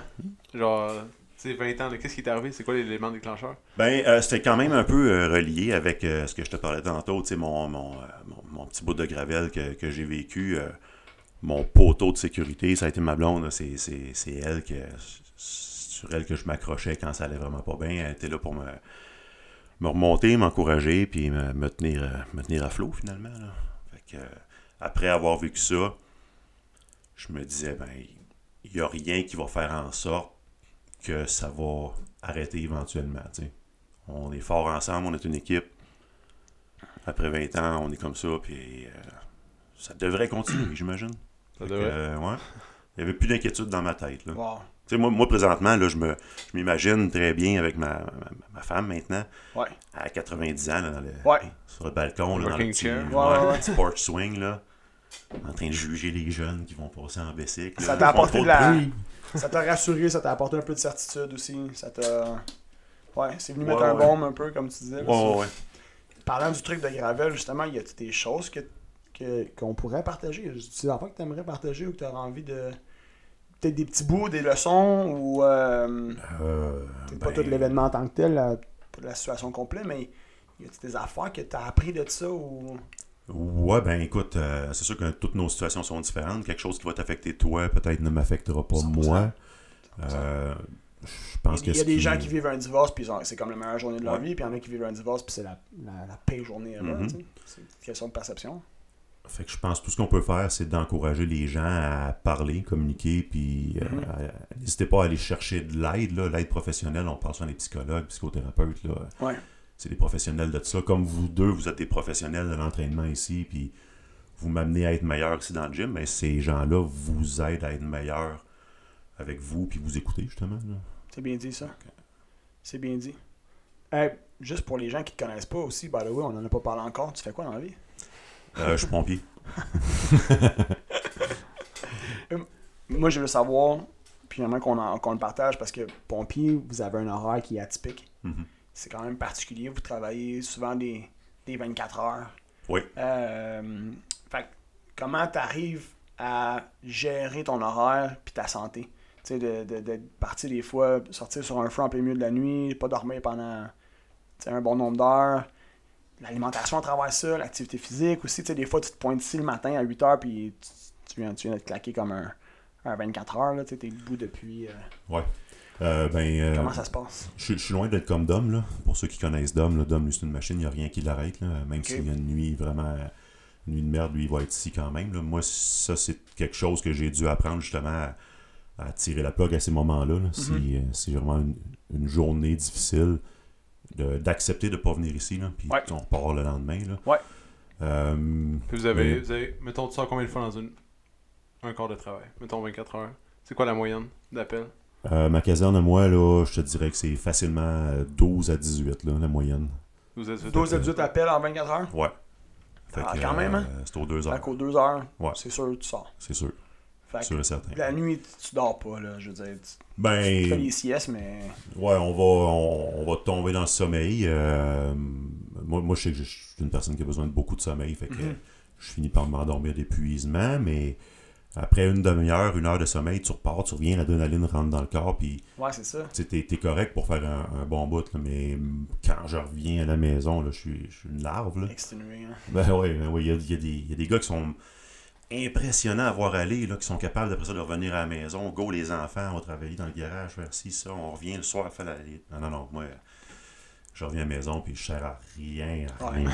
ça. Genre, tu sais, 20 ans, qu'est-ce qui t'est arrivé? C'est quoi l'élément déclencheur? Ben, euh, c'était quand même un peu euh, relié avec euh, ce que je te parlais tantôt, mon, mon, mon, mon petit bout de gravel que, que j'ai vécu. mon poteau de sécurité, ça a été ma blonde, c'est, elle que, sur elle que je m'accrochais quand ça allait vraiment pas bien. Elle était là pour me, me remonter, m'encourager, puis me, tenir, me tenir à flot finalement. Fait que, après avoir vécu ça, je me disais, ben, il n'y a rien qui va faire en sorte que ça va arrêter éventuellement. On est fort ensemble, on est une équipe. Après 20 ans, on est comme ça, puis euh, ça devrait continuer, j'imagine. Ça devrait. euh, ouais. Il n'y avait plus d'inquiétude dans ma tête. Là. Wow. Moi, moi, présentement, là, je me je m'imagine très bien avec ma, ma, ma femme maintenant, Ouais. à 90 ans, là, dans le, Ouais. sur le balcon, là, dans le petit, ouais, Ouais, ouais, ouais. petit porch swing, là, en train de juger les jeunes qui vont passer en bicycle. Ça t'a apporté de la- bruit. Ça t'a rassuré, ça t'a apporté un peu de certitude aussi. Ça t'a. Ouais, c'est venu Ouais, mettre un baume un peu, comme tu disais. Ouais, ouais. Parlant du truc de Gravel, justement, y a des choses que que- qu'on pourrait partager? Des enfants que tu aimerais partager ou que tu aurais envie de. Peut-être des petits bouts, des leçons ou. Euh, Euh, peut-être pas ben, tout l'événement en tant que tel, la, la situation complète, mais y a des affaires que tu as appris de ça ou. Ouais, ben écoute, euh, c'est sûr que toutes nos situations sont différentes. Quelque chose qui va t'affecter toi, peut-être ne m'affectera pas 100%. moi. Euh, je pense Il y a, que y a des qui- gens qui vivent un divorce, puis c'est comme la meilleure journée de leur Ouais. vie, puis il y en a qui vivent un divorce, puis c'est la, la, la pire journée ever, tu sais. C'est une question de perception. Fait que je pense que tout ce qu'on peut faire, c'est d'encourager les gens à parler, communiquer, puis euh, Mhm. à- n'hésitez pas à aller chercher de l'aide, l'aide professionnelle. On parle souvent des psychologues, psychothérapeutes, là. Ouais. C'est des professionnels de ça. Comme vous deux, vous êtes des professionnels de l'entraînement ici, puis vous m'amenez à être meilleur ici dans le gym, mais ces gens-là vous aident à être meilleur avec vous, puis vous écoutez, justement. C'est bien dit, ça. C'est bien dit. Hey, juste pour les gens qui te connaissent pas aussi, by the way, on en a pas parlé encore. Tu fais quoi dans la vie? Euh, je suis pompier. Moi, je veux savoir, puis j'aimerais qu'on le partage parce que pompier, vous avez un horaire qui est atypique. Mhm. C'est quand même particulier. Vous travaillez souvent des, des 24 heures. Oui. Euh, fait comment tu arrives à gérer ton horaire puis ta santé? Tu sais, de, de, de partir des fois, sortir sur un feu en plein milieu de la nuit, pas dormir pendant un bon nombre d'heures. L'alimentation à travers ça, l'activité physique aussi. Tu sais, des fois, tu te pointes ici le matin à 8 heures puis tu, tu viens, tu viens de te claquer comme un, un 24 heures. Tu sais, t'es debout depuis. euh, Euh, ben, euh, comment ça se passe? Je, je suis loin d'être comme Dom, là. Pour ceux qui connaissent Dom, là, Dom, lui, c'est une machine, il n'y a rien qui l'arrête, là. Même s'il y a une nuit vraiment nuit de merde, lui, il va être ici quand même. là. Moi, ça, c'est quelque chose que j'ai dû apprendre justement à, à tirer la plug à ces moments-là. là. Si, Mhm. euh, vraiment une, une journée difficile, d'accepter de ne pas venir ici, là, puis Ouais. on part le lendemain. Là. Ouais. Euh, Puis vous avez, Mais- vous avez, mettons, tu sors combien de fois dans une, un quart de travail? Mettons 24 heures. C'est quoi la moyenne d'appel? Euh, ma caserne à moi, là, je te dirais que c'est facilement euh, 12 à 18, là, la moyenne. Vous êtes 12 adultes appels en 24 heures? Ouais. Fait Ah, que, quand même, hein? euh, c'est aux deux heures. Fait 2 heures, Ouais. c'est sûr, tu sors. C'est sûr. Fait Sûr et certain. la nuit, tu- dors pas, là. Je veux dire, tu tu fais Ben, des siestes, mais. ouais, on va, on, on va tomber dans le sommeil. euh, moi, moi, je sais que je suis une personne qui a besoin de beaucoup de sommeil. Fait que Mhm. je finis par m'endormir d'épuisement, mais après une demi-heure, une heure de sommeil, tu repars, tu reviens, l'adrénaline rentre dans le corps, puis Ouais, c'est ça. tu t'es correct pour faire un, un bon bout, là, mais quand je reviens à la maison, là, je suis, je suis une larve. Là. Exténué, hein. Ben ouais, ben ouais, il y y a des- il y a des gars qui sont impressionnants à voir aller, là, qui sont capables d'après ça de revenir à la maison. Go, les enfants, on va travailler dans le garage, faire ci, ça, on revient le soir, faire la. Non, non, non, moi, je reviens à la maison, puis je sers à rien, à rien.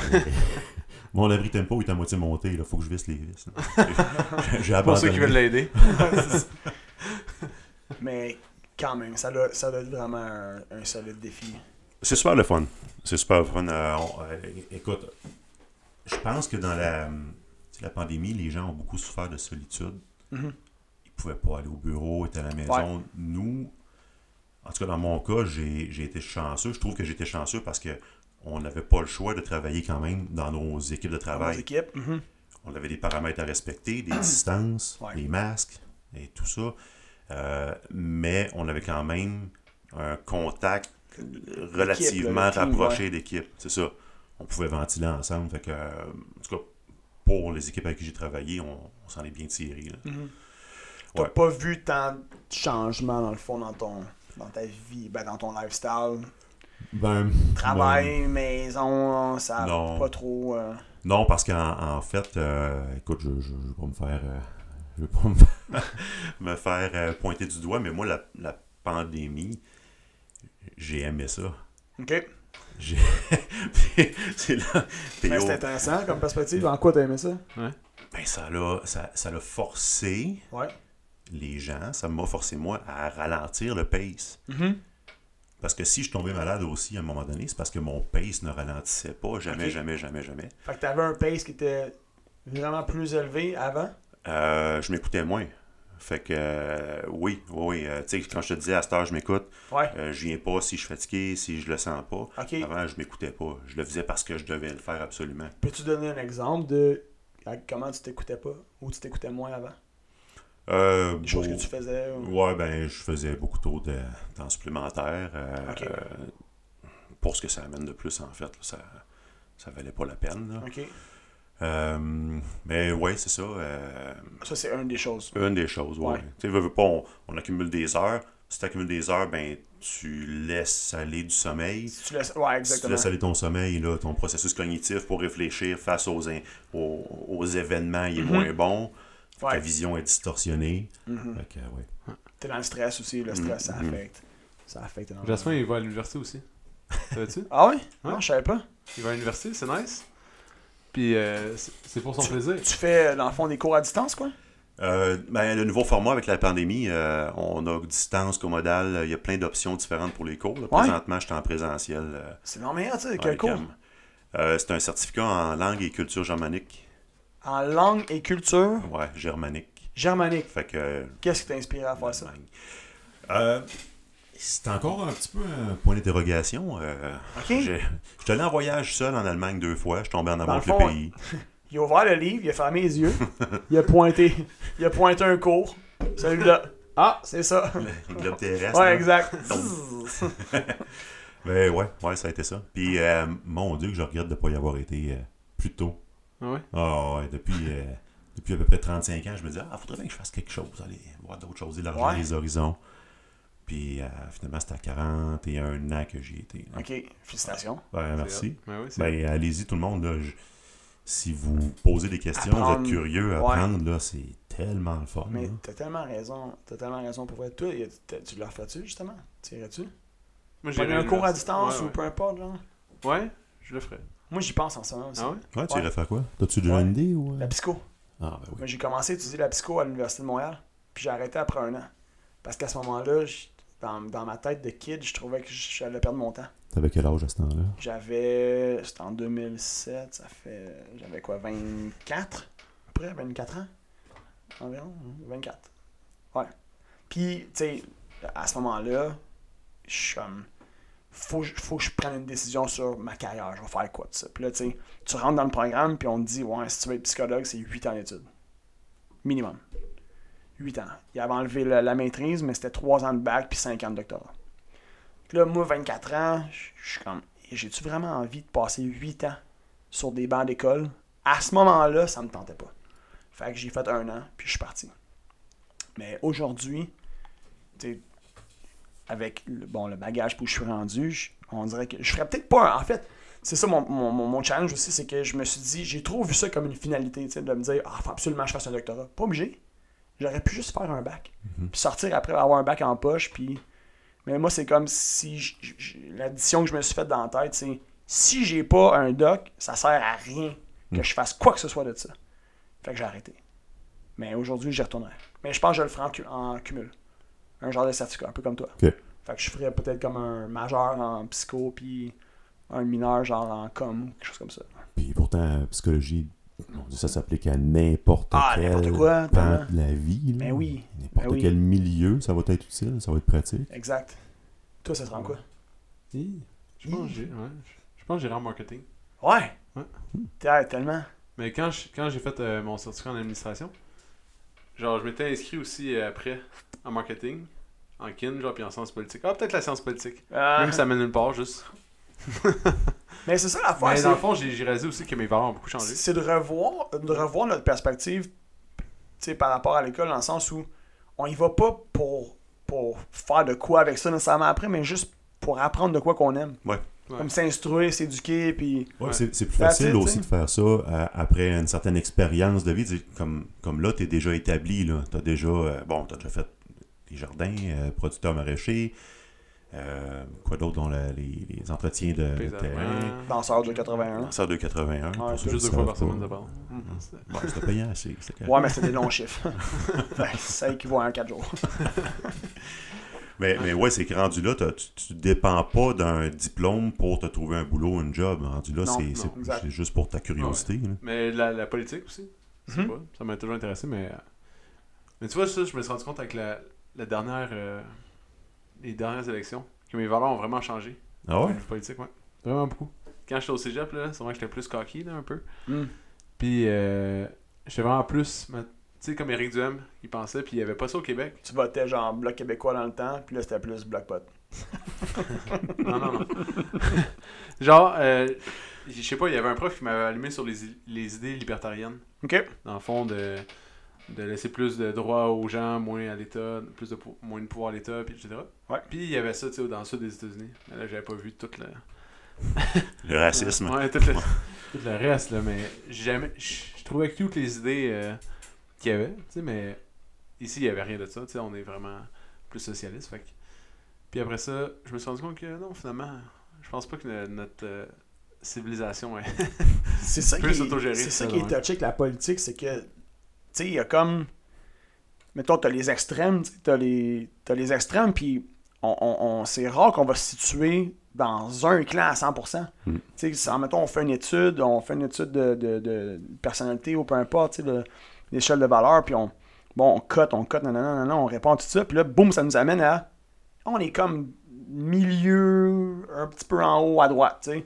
Mon abri tempo est à moitié monté, il faut que je visse les vis. J'ai Pour ceux qui veulent l'aider. Mais quand même, ça doit, ça doit être vraiment un, un solide défi. C'est super le fun. C'est super le fun. Euh, on- euh, écoute, je pense que dans la, la pandémie, les gens ont beaucoup souffert de solitude. Mhm. Ils pouvaient pas aller au bureau, étaient à la maison. Nous, en tout cas dans mon cas, j'ai été chanceux. Je trouve que j'étais chanceux parce que on n'avait pas le choix de travailler quand même dans nos équipes de Dans nos travail. mhm. On avait des paramètres à respecter, des distances, Ouais. des masques et tout ça. Euh, mais on avait quand même un contact relativement rapproché d'équipe. C'est ça. On pouvait ventiler ensemble. Fait que, en tout cas, pour les équipes avec qui j'ai travaillé, on, on s'en est bien tiré. Mhm. T'as Ouais. pas vu tant de changements dans le fond dans ton dans ta vie, ben, dans ton lifestyle. Ben, Travail, maison, ça Non. pas trop. euh, Non, parce qu'en en fait, euh, écoute, je ne vais pas me faire, euh, je vais pas me, me faire euh, pointer du doigt, mais moi, la, la pandémie, j'ai aimé ça. Ok. J'ai- c'est là. Mais c'est intéressant comme perspective. En quoi t'as aimé ça? ben, ça l'a ça, ça l'a forcé Ouais. Les gens, ça m'a forcé moi à ralentir le pace. Mhm. Parce que si je tombais malade aussi à un moment donné, c'est parce que mon pace ne ralentissait pas, jamais, jamais, jamais, jamais. Fait que t'avais un pace qui était vraiment plus élevé avant? Euh, je m'écoutais moins. Fait que euh, oui, oui, oui. euh, tu sais, quand je te disais à cette heure, je m'écoute, Ouais. je viens pas si je suis fatigué, si je le sens pas. Ok. Avant, je m'écoutais pas. Je le faisais parce que je devais le faire absolument. Peux-tu donner un exemple de comment tu t'écoutais pas ou tu t'écoutais moins avant? Euh, Des choses que tu faisais. ou- Ouais, ben, je faisais beaucoup trop de temps supplémentaire. euh, euh, pour ce que ça amène de plus, en fait, là, ça, ça valait pas la peine. là. Euh, mais ouais, c'est ça. euh, Ça, c'est une des choses. une des choses, ouais. Ouais. Tu sais, pas, on, on accumule des heures. Si tu accumules des heures, ben, tu laisses aller du sommeil. Si tu laisses... Ouais, Si tu exactement. laisses aller ton sommeil, là, ton processus cognitif pour réfléchir face aux, aux, aux événements, il est Mhm. moins bon. Ta Ouais. vision est distorsionnée. Fait que, ouais. T'es dans le stress aussi. Le stress, ça Mhm. affecte. Ça affecte énormément. Jasmin, il va à l'université aussi. Savais-tu? Ah? Ouais? Non, je savais pas. Il va à l'université, c'est nice. Puis euh, c'est pour son plaisir. Tu fais, dans le fond, des cours à distance, quoi? Euh, ben, le nouveau format avec la pandémie, euh, on a distance, comodal, il y a plein d'options différentes pour les cours. là. Ouais. Présentement, je suis en présentiel. euh, C'est normal, tu sais. Quel cours? Euh, c'est un certificat en langue et culture germanique. En langue et culture? Ouais, germanique. germanique. Fait que. Qu'est-ce qui t'a inspiré à faire ça? Euh, c'est encore un petit peu un point d'interrogation. euh, Je suis allé en voyage seul en Allemagne deux fois. Je suis tombé en amour avec le pays. Il a ouvert le livre, il a fermé les yeux, il a pointé, il a pointé un cours. Celui-là. Ah, c'est ça. Le globe terrestre. Ouais, exact. Mais ouais, ouais, ça a été ça. Puis, euh, mon Dieu, que je regrette de ne pas y avoir été euh, plus tôt. Ah ouais? Ah ouais, depuis, euh, depuis à peu près 35 ans, je me dis, ah, faudrait bien que je fasse quelque chose, aller voir d'autres choses, élargir Ouais. les horizons. Puis, euh, finalement, c'était à 41 ans que j'y étais. là. Ok, félicitations. Ben, merci. C'est Ben, allez-y, tout le monde. Là, Je- Si vous posez des questions, vous êtes curieux à Ouais. apprendre, là, c'est tellement le fun. Mais t'as tellement raison, t'as tellement raison pour vrai. Toi, tu le refais-tu justement? T'irais-tu? Moi, j'irais un cours à distance Ouais, ou peu importe, genre? Ouais, je le ferais. Moi, j'y pense en ce moment aussi. Ah ouais? Ouais, tu Ouais. irais faire quoi? T'as-tu déjà Ouais. une idée ou... euh? La psycho. Ah, ben oui. Moi, j'ai commencé à étudier la psycho à l'Université de Montréal, puis j'ai arrêté après un an. Parce qu'à ce moment-là, dans, dans ma tête de kid, je trouvais que j'allais perdre mon temps. T'avais quel âge à ce temps-là? J'avais. C'était en 2007, ça fait. J'avais quoi, 24 À peu près, 24 ans? Environ, hein, 24. Ouais. Puis, tu sais, à ce moment-là, je suis comme. Faut, faut que je prenne une décision sur ma carrière. Je vais faire quoi de ça. Puis là, tu tu rentres dans le programme, puis on te dit, ouais, si tu veux être psychologue, c'est 8 ans d'études. Minimum. 8 ans. Il avait enlevé la, maîtrise, mais c'était 3 ans de bac, puis 5 ans de doctorat. Puis là, moi, 24 ans, je suis comme, j'ai-tu vraiment envie de passer 8 ans sur des bancs d'école? À ce moment-là, ça me tentait pas. Fait que j'ai fait un an, puis je suis parti. Mais aujourd'hui, tu avec le, bon, le bagage où je suis rendu, je- on dirait que je ferais peut-être pas. un- En fait, c'est ça mon, mon, mon- challenge aussi, c'est que je me suis dit, j'ai trop vu ça comme une finalité, tu sais, de me dire, ah, faut absolument que je fasse un doctorat. Pas obligé. J'aurais pu juste faire un bac. Puis sortir après avoir un bac en poche, puis. Mais moi, c'est comme si. L'addition que je me suis faite dans la tête, c'est si j'ai pas un doc, ça sert à rien que je fasse quoi que ce soit de ça. Fait que j'ai arrêté. Mais aujourd'hui, j'y retournerai. Mais je pense que je le ferai en cumul. Un genre de certificat, un peu comme toi. Ok. Fait que je ferais peut-être comme un majeur en psycho, puis un mineur genre en com, ou quelque chose comme ça. Puis pourtant, psychologie, mon Dieu, ça s'applique à n'importe Ah, quel n'importe quoi, pan de la vie. là. Ben oui. N'importe Ben oui. quel milieu, ça va être utile, ça va être pratique. Exact. Toi, ça te rend quoi? Hi. Je pense que j'ai ouais, je pense que j'irai en marketing. Ouais! Ouais. T'es- Tellement. Mais quand je- quand j'ai fait euh, mon certificat en administration, genre je m'étais inscrit aussi euh, après en marketing, en kin, genre puis en sciences politiques. Ah, peut-être la science politique. Ah. Même si ça mène nulle part, juste. Mais c'est ça la fois, Mais c'est dans le fond, j'ai j'ai réalisé aussi que mes valeurs ont beaucoup changé. c'est de revoir, de revoir notre perspective tu sais, par rapport à l'école, dans le sens où on y va pas pour, pour faire de quoi avec ça nécessairement après, mais juste pour apprendre de quoi qu'on aime. Ouais. Ouais. Comme s'instruire, s'éduquer, puis... Ouais, Ouais. C'est c'est plus facile aussi de faire ça euh, après une certaine expérience de vie. Comme, comme là, tu es déjà établi. Tu as déjà, euh, bon, as déjà fait des jardins, euh, producteur maraîcher, euh, quoi d'autre dans la- les, les entretiens de terrain? Danseur de 81. Lanceur 281. Ouais, pour ceux Juste deux fois par semaine, d'abord. Bon, c'était payant assez. Ouais, mais c'est des longs chiffres. Ça équivaut à 4 jours. Mais, mais ouais, c'est que rendu là, tu, tu dépends pas d'un diplôme pour te trouver un boulot, un job. Rendu là, c'est juste pour ta curiosité. là. Mais la, la politique aussi, je sais Mhm. pas, ça m'a toujours intéressé, mais... euh, Mais tu vois, ça, je me suis rendu compte avec la, la dernière... euh, les dernières élections, que mes valeurs ont vraiment changé. Ah ouais? Politique, ouais. Vraiment beaucoup. Quand j'étais au cégep, là, c'est vrai que j'étais plus cocky, là, un peu. Hmm. Puis, euh, j'étais vraiment plus... ma- sais, comme Éric Duhem, il pensait, puis il y avait pas ça au Québec. Tu votais genre Bloc québécois dans le temps, puis là, c'était plus Bloc pot. Non, non, non. Genre, euh, je sais pas, il y avait un prof qui m'avait allumé sur les, les idées libertariennes. OK? Dans le fond, de, de laisser plus de droits aux gens, moins à l'État, plus de moins de pouvoir à l'État, puis etc. Ouais. Puis il y avait ça, tu sais, dans le sud des États-Unis. Mais là, j'avais pas vu tout le... Le racisme. Ouais, tout le, tout le reste, là, mais jamais. Je je trouvais cute les idées euh, qu'il y avait, tu sais, mais ici, il y avait rien de ça, tu sais, on est vraiment plus socialiste, fait que- Puis après ça, je me suis rendu compte que non, finalement, je pense pas que no- notre euh, civilisation est. C'est ça, Plus est, autogéré, c'est ça ça, qui est touché avec la politique, c'est que, tu sais, il y a comme, mettons, t'as les extrêmes, t'as les, t'as les extrêmes, puis on, on, on- c'est rare qu'on va se situer dans un clan à 100%. Mm. Tu sais, mettons, on fait une étude, on fait une étude de, de, de personnalité ou peu importe, tu sais, d'échelle de valeur, puis on, bon, on cote, on cote, non, non, non, non, on répond à tout ça, puis là, boum, ça nous amène à, on est comme milieu, un petit peu en haut à droite, tu sais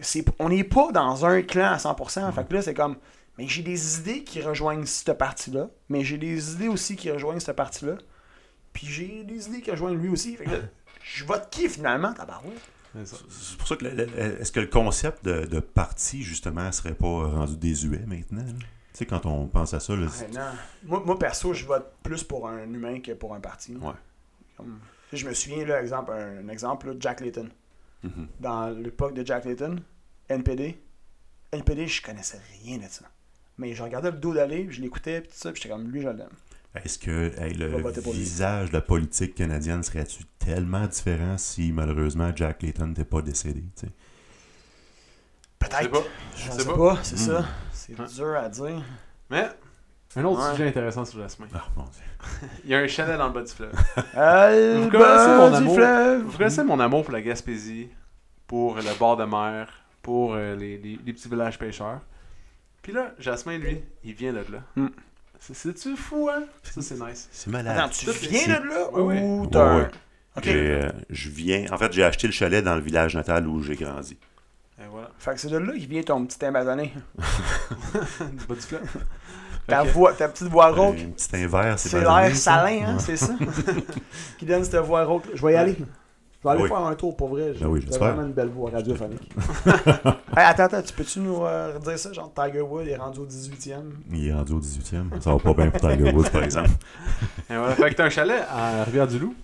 c'est, on n'est pas dans un clan à 100%. Fait que là, c'est comme, mais j'ai des idées qui rejoignent cette partie-là, mais j'ai des idées aussi qui rejoignent cette partie-là, puis j'ai des idées qui rejoignent lui aussi. Fait que là, je vote qui finalement, tabarouette? C'est pour ça que est-ce que le concept de, de parti, justement, serait pas rendu désuet maintenant? là? Sais, quand on pense à ça, là, c'est- Ouais, non. Moi, moi, perso, je vote plus pour un humain que pour un parti. Ouais. Comme- je me souviens, là, exemple, un, un exemple, là, Jack Layton. Mhm. Dans l'époque de Jack Layton, NPD, NPD, je connaissais rien de ça. Mais je regardais le dos d'aller, je l'écoutais, puis tout ça, puis j'étais comme, lui, je l'aime. Est-ce que hey, Je le lui. visage de la politique canadienne serait-tu tellement différent si malheureusement Jack Layton n'était pas décédé? tu sais? sais Peut-être. pas. Je sais sais pas. pas, c'est ça. C'est Ouais. dur à dire. Mais, un autre Ouais. sujet intéressant sur Jasmin. Ah, mon Dieu. Il y a un chalet dans le bas du fleuve. Vous Vous connaissez mon du amour? fleuve. Vous connaissez mon amour pour la Gaspésie, pour le bord de mer, pour euh, les, les- les petits villages pêcheurs. Puis là, Jasmin, lui, il vient de là. Mm. C'est- C'est-tu fou, hein? Ça, c'est nice. C'est malade. Attends, tu viens de là Ouais, ouais. ou t'as Ouais, euh, je viens. En fait, j'ai acheté le chalet dans le village natal où j'ai grandi. Et voilà. Fait que c'est de là qu'il vient ton petit Amazonné. du bas du fleuve. Ta, voix, ta petite voix rauque. Un petit inverse, C'est l'air salin, hein, c'est ça? qui donne cette voix rauque. Je vais y aller. Je vais aller Oui. faire un tour pour vrai. J'ai Ben oui, vraiment une belle voix radiophonique. hey, attends, attends, tu peux-tu nous euh, redire ça? Genre Tiger Wood est rendu au 18e. Il est rendu au 18e. Ça va pas bien pour Tiger Woods, par exemple. Et voilà. Fait que t'as un chalet à Rivière-du-Loup.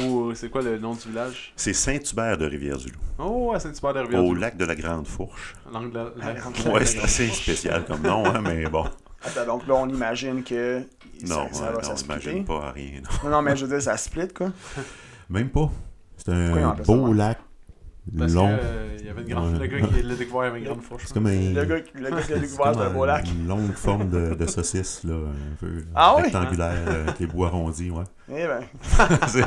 Ou c'est quoi le nom du village? C'est Saint-Hubert de Rivière-du-Loup, Oh, à Saint-Hubert de au Rivière-du-Loup. lac de la Grande Fourche. L'angle de la- Ah, la- Ouais, c'est assez spécial comme nom, hein, mais bon. Attends, donc là, on imagine que. Non, ça, ça ouais, va non, splitter. pas à rien. non. Non, non, mais je veux dire, ça split, quoi. Même pas. C'est un beau lac Parce long. que, euh, il y avait une grande... Ouais. le gars qui l'a découvert avait une grande fourche. C'est comme un. Le gars, le gars qui a c'est découvert, c'est un beau lac. Une longue forme de, de saucisse, là, un peu Ah ouais? rectangulaire, euh, avec les bouts arrondis, ouais. Eh ben. C'est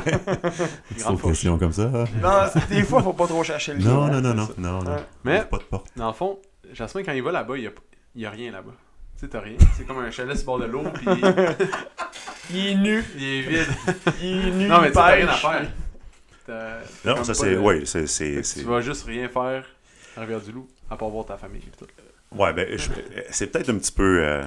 une question comme ça. hein? Non, des fois, faut pas trop chercher le Non, lien, non, non, hein, non, non, non. Mais- Pas de porte. Dans le fond, Jasmin, quand il va là-bas, il y a, il y a rien là-bas. Tu sais, t'as rien. C'est comme un chalet sur le bord de l'eau, puis Il est nu. il est vide. Il est nu. Non, mais il tu rien à faire. T'as Non, ça c'est. Oui, c'est. Tu vas juste rien faire à Rivière-du-Loup, à part voir ta famille et tout. Ouais, ben, c'est peut-être un petit peu. euh,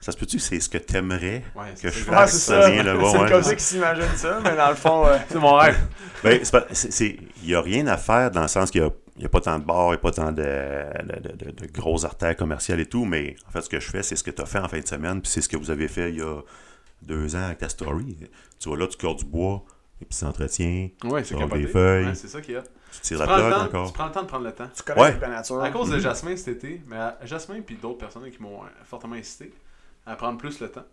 Ça se peut-tu que c'est ce que t'aimerais Ouais, que je fasse? c'est ça C'est ouais. comme ça qu'ils s'imaginent ça, mais dans le fond, euh, C'est mon rêve. Ben, c'est pas- c'est- c'est- il n'y a rien à faire dans le sens qu'il n'y a, pas tant de bars, il n'y a pas tant de, de, de- de- de grosses artères commerciales et tout, mais en fait, ce que je fais, c'est ce que tu as fait en fin de semaine, puis c'est ce que vous avez fait il y a deux ans avec ta story. Tu vas là, tu cordes du bois, et tu Ouais, Tu c'est capoté. des feuilles. Ouais, c'est ça qu'il y a. tu Tu tires la prends, le plug temps, encore. tu prends le temps de prendre le temps. tu connais Ouais. la nature. À cause de. Jasmin cet été, mais à- Jasmin puis d'autres personnes qui m'ont euh, fortement incité à prendre plus le temps.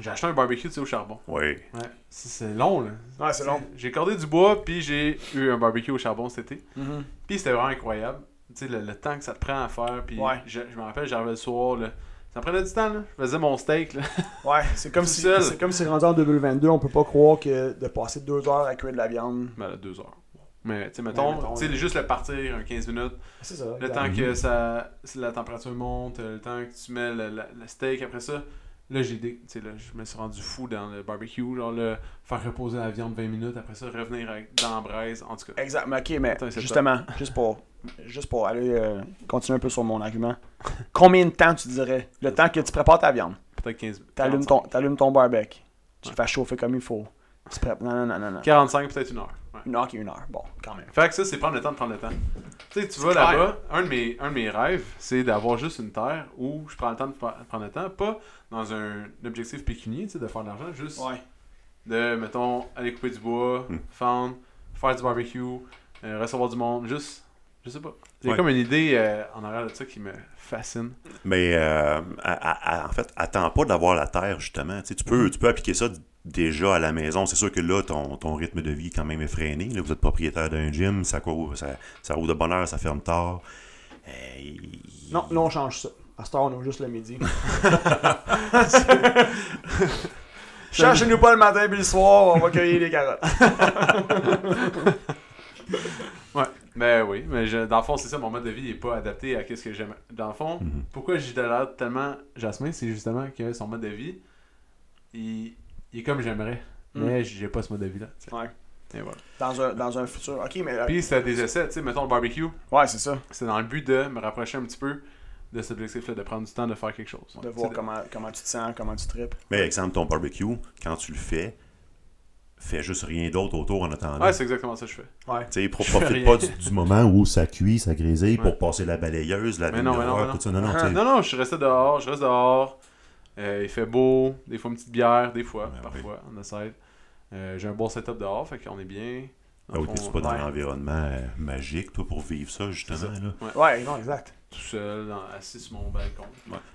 J'ai acheté un barbecue tu sais, au charbon. Oui. Ouais. C'est long, là. Ouais, c'est long. J'ai cordé du bois, puis j'ai eu un barbecue au charbon cet été. Mhm. Puis c'était vraiment incroyable. Tu sais, le, le temps que ça te prend à faire. Puis Ouais. je, je me rappelle, j'arrivais le soir, là. Ça prenait du temps, là. Je faisais mon steak, là. Ouais, c'est comme si c'est comme si rendu en 2022, on peut pas croire que de passer deux heures à cuire de la viande. Ben, là, deux heures. Mais, tu sais, mettons, tu sais, juste le partir, un 15 minutes. C'est ça. Le temps que ça, la température monte, le temps que tu mets le, le- le steak après ça. Là, j'ai des, tu sais, là, je me suis rendu fou dans le barbecue. Genre, là, faire reposer la viande 20 minutes, après ça, revenir avec, dans la braise. En tout cas, Exact. Mais ok, mais Attends, justement, juste pour, juste pour aller euh, continuer un peu sur mon argument. Combien de temps tu dirais Le temps que tu prépares ta viande, peut-être 15 minutes. t'allumes 45. ton, ton barbecue, tu Ouais. le fais chauffer comme il faut. Tu prépares. Non, non, non, non, non. 45, peut-être une heure. Une heure qui est une heure. Bon, quand même. Fait que ça, c'est prendre le temps de prendre le temps. Tu sais, tu vas là-bas, un, de mes- un de mes rêves, c'est d'avoir juste une terre où je prends le temps de prendre le temps, pas dans un objectif pécunier, tu sais, de faire de l'argent, juste Ouais. de, mettons, aller couper du bois, Hmm. fendre, faire du barbecue, euh, recevoir du monde, juste, je sais pas. Il y a Ouais. comme une idée euh, en arrière de ça qui me fascine. Mais euh, à- à- à- en fait, attends pas d'avoir la terre, justement. Tu, sais, tu peux, tu peux appliquer ça déjà à la maison. C'est sûr que là, ton, ton rythme de vie est quand même effréné. Là, vous êtes propriétaire d'un gym, ça, court, ça, ça roule de bonne heure, ça ferme tard. Euh, il- Non, non, on change ça. À ce temps, on a juste le midi. Cherchez-nous pas le matin puis le soir, on va cueillir les carottes. Ouais, ben oui, mais je- dans le fond, c'est ça, mon mode de vie n'est pas adapté à ce que j'aime. Dans le fond, Mhm. pourquoi j'idolâtre tellement Jasmin, c'est justement que son mode de vie, il, il est comme j'aimerais. Mais j'ai pas ce mode de vie-là. Ouais. Et voilà. Dans un, dans un futur. Ok, mais. euh, Puis c'était des essais, tu sais, mettons le barbecue, Ouais, c'est ça. c'est dans le but de me rapprocher un petit peu de cet objectif-là, de prendre du temps de faire quelque chose. De voir comment, comment tu te sens, comment tu tripes. Mais exemple, ton barbecue, quand tu le fais, fais juste rien d'autre autour en attendant. Ouais, c'est exactement ça que je fais. Ouais. Tu sais, profite pas du, du moment où ça cuit, ça grésille Ouais. pour passer la balayeuse, la Mais non, mais non, mais non. tout ça. Non, non, sais. Non, non, je suis resté dehors, je reste dehors. Euh, il fait beau, des fois une petite bière, des fois, Ouais, parfois, on essaie. Euh, j'ai un bon setup dehors, fait qu'on est bien. Ah oui, fond, t'es-tu pas dans ouais. l'environnement euh, magique, toi, pour vivre ça, justement, ça. là? Ouais, non, exact. tout seul, dans- assis sur mon balcon.